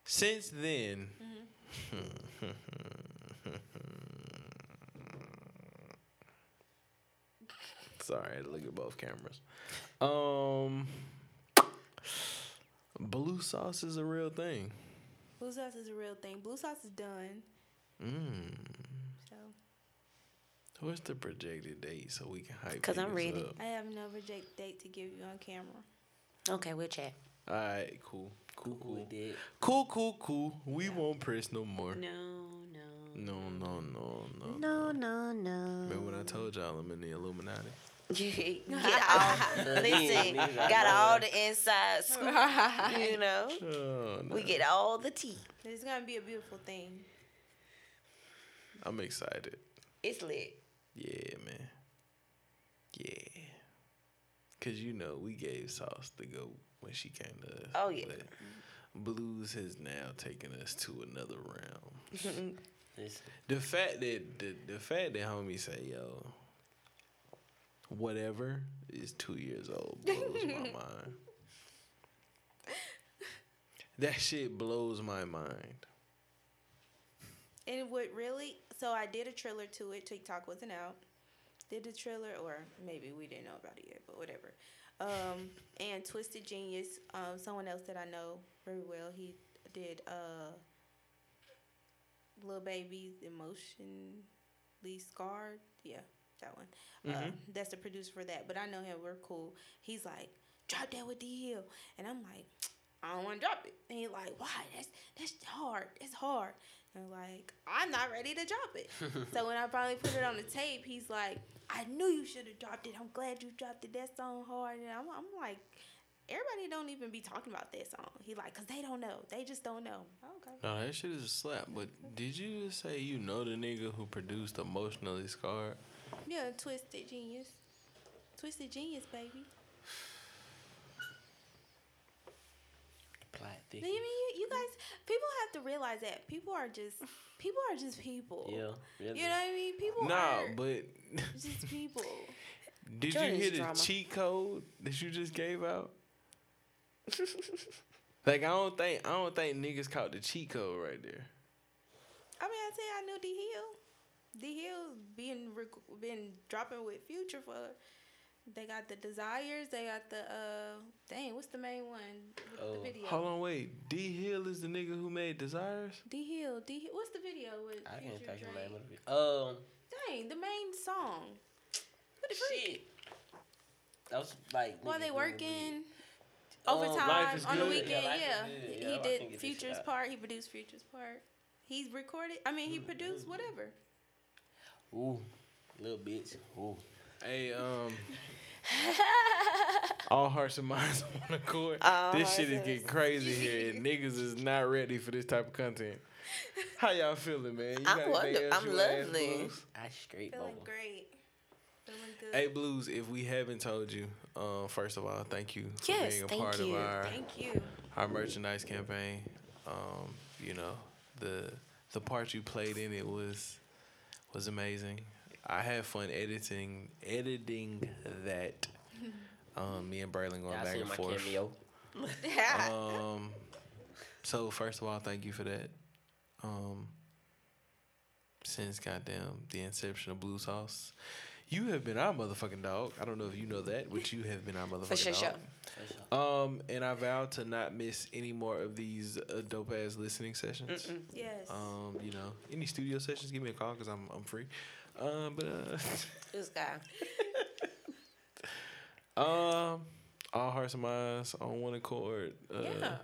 since then, [laughs] sorry, I had to look at both cameras. Um, blue sauce is a real thing. Blue sauce is a real thing. Blue sauce is done. Mm. So What's the projected date so we can hype? 'Cause I'm ready. up? I have no project date to give you on camera. Okay, we'll chat. All right, cool, cool, Cool cool, cool, cool, cool. We won't press no more. No, no. No, no, no, no. No, no, no. Remember when I told y'all I'm in the Illuminati? You get all, listen, got all the inside scoop, [laughs] you know. [laughs] Oh, no. We get all the tea. It's gonna be a beautiful thing. I'm excited. It's lit. Yeah, man. Yeah. Cause you know we gave Sauce the go when she came to us. Oh, yeah. but Bluez has now taken us to another realm. [laughs] The fact that the, the fact that homie say yo, whatever is two years old blows my [laughs] mind. That shit blows my mind. And what really? So I did a trailer to it. TikTok wasn't out. Did the trailer, or maybe we didn't know about it yet, but whatever. Um, [laughs] and Twisted Genius, um, someone else that I know very well. He did uh, Lil Baby's Emotionally Scarred. Yeah, that one. Uh, that's the producer for that. But I know him. We're cool. He's like, drop that with D Hill, and I'm like, I don't want to drop it. And he's like, why? That's that's hard. It's hard. And I'm like, I'm not ready to drop it. [laughs] so when I finally put it on the tape, he's like, I knew you should have dropped it. I'm glad you dropped it. That song hard. And I'm, I'm like, everybody don't even be talking about that song. He like, cause they don't know. They just don't know. Okay. No, that shit is a slap. But did you just say you know the nigga who produced Emotionally Scarred? Yeah, Twisted Genius. Twisted Genius, baby. Plot You mean you, you guys? People have to realize that people are just people are just people. Yeah, really. You know what I mean? People Nah, are but just people. [laughs] did Jordan's you hear the drama. cheat code that you just gave out? [laughs] like I don't think I don't think niggas caught the cheat code right there. I mean, I say I knew D Hill. D Hill being rec- been dropping with Future for. They got the desires. They got the uh. Dang, what's the main one? Oh. The video. Hold on, wait. D Hill is the nigga who made Desires. D Hill. D. Hill- What's the video with I can't Future think of the name Drake? of it. Um, Dang, the main song. What the freak? shit. That was like. While they working Um, overtime Life is on the weekend, Yeah, Life is yeah. He Yeah, did Future's part. He produced Future's part. He recorded. I mean, he Mm, produced whatever. Ooh, little bitch. Ooh. Hey, um. [laughs] All hearts and minds [laughs] on one accord. All this shit is getting crazy here, and niggas is not ready for this type of content. How y'all feeling, man? You I'm got anything wonder- I'm you wanna lovely. Bluez? I straight Feeling bubble. great. Feeling good. Hey, Bluez, if we haven't told you, um, first of all, thank you for Yes, being a part you. of our Thank you. our merchandise campaign. Um, you know, the the part you played in it was was amazing. I had fun editing editing that. [laughs] Um, me and Braylon going Y'all back and forth. cameo? [laughs] Um, so first of all, thank you for that. Um, since goddamn the inception of Blue Sauce, you have been our motherfucking dog. I don't know if you know that, but you have been our motherfucking sure, dog. sure. For sure. Um, and I vow to not miss any more of these uh, dope ass listening sessions. Yes. Um, you know, any studio sessions, give me a call because I'm I'm free. Um, but uh, This guy. [laughs] um, all hearts and minds on one accord. Uh, yeah.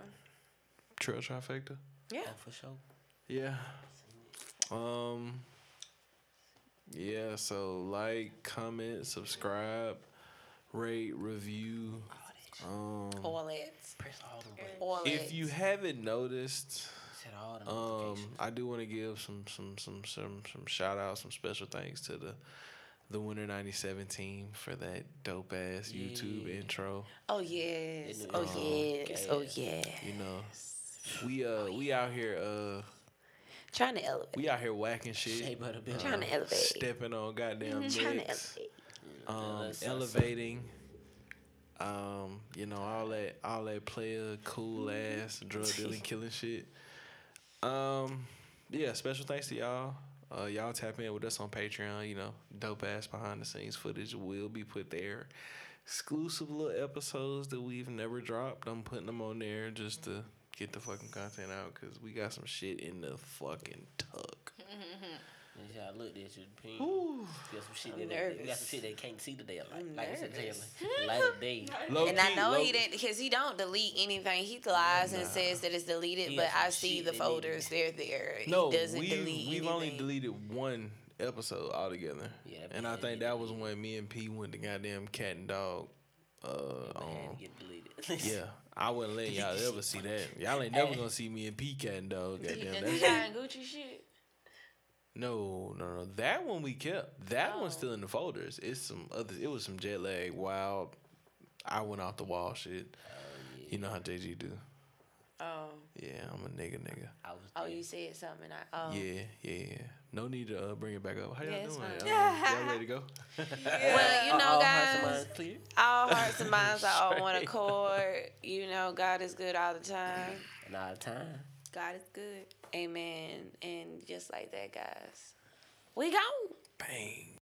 Trail trifecta. Yeah. Oh, for sure. Yeah. Um. Yeah. So like, comment, subscribe, rate, review. Um, All that. Press all the buttons. All if that. you haven't noticed, Set all the um. I do want to give some some some some some shout outs, some special thanks to the the Winter '97 team for that dope ass YouTube intro. Oh yes. They Oh do. yes. Oh Okay. yeah. You know, we uh we out here uh Trying to elevate. we out here whacking shit. Shape of the. Trying to elevate. stepping on goddamn Trying to elevate. um, That's us. elevating. Um, you know all that all that player cool ass drug dealing killing shit. Um, yeah, special thanks to y'all. Uh, y'all tap in with us on Patreon. You know, dope ass behind the scenes footage will be put there. Exclusive little episodes that we've never dropped. I'm putting them on there just to get the fucking content out because we got some shit in the fucking tuck. [laughs] Yeah, I looked at you. Pink. We got some shit I'm that we got some shit they can't see today. Like, I'm like [laughs] I said, nervous. Taylor, light of day. Low And I know low- he didn't because he don't delete anything. He lies and says that it's deleted, He but I see the that need to folders. They're there. No, he doesn't we delete we've only deleted one episode altogether. Yeah, and I think that was when me and P went to goddamn cat and dog. Uh, Man, on get deleted. yeah, I wouldn't let [laughs] y'all ever see that. Y'all ain't never gonna see me and P cat and dog. [laughs] Goddamn, done that's Gucci shit. No, no, no. That one we kept. That Oh. one's still in the folders. It's some other. It was some jet lag, wild. I went off the wall shit. You know how JG do. Oh, Yeah, I'm a nigga, nigga. I was oh, you said something. I, oh. Yeah, yeah, yeah. No need to uh, bring it back up. How y'all Yeah, doing? fine. Uh, y'all ready to go? [laughs] Well, you know, All hearts and guys, minds all hearts and minds are on one [laughs] accord. You know, God is good all the time. And all the time. God is good. Amen. And just like that, guys, we gone. Bang.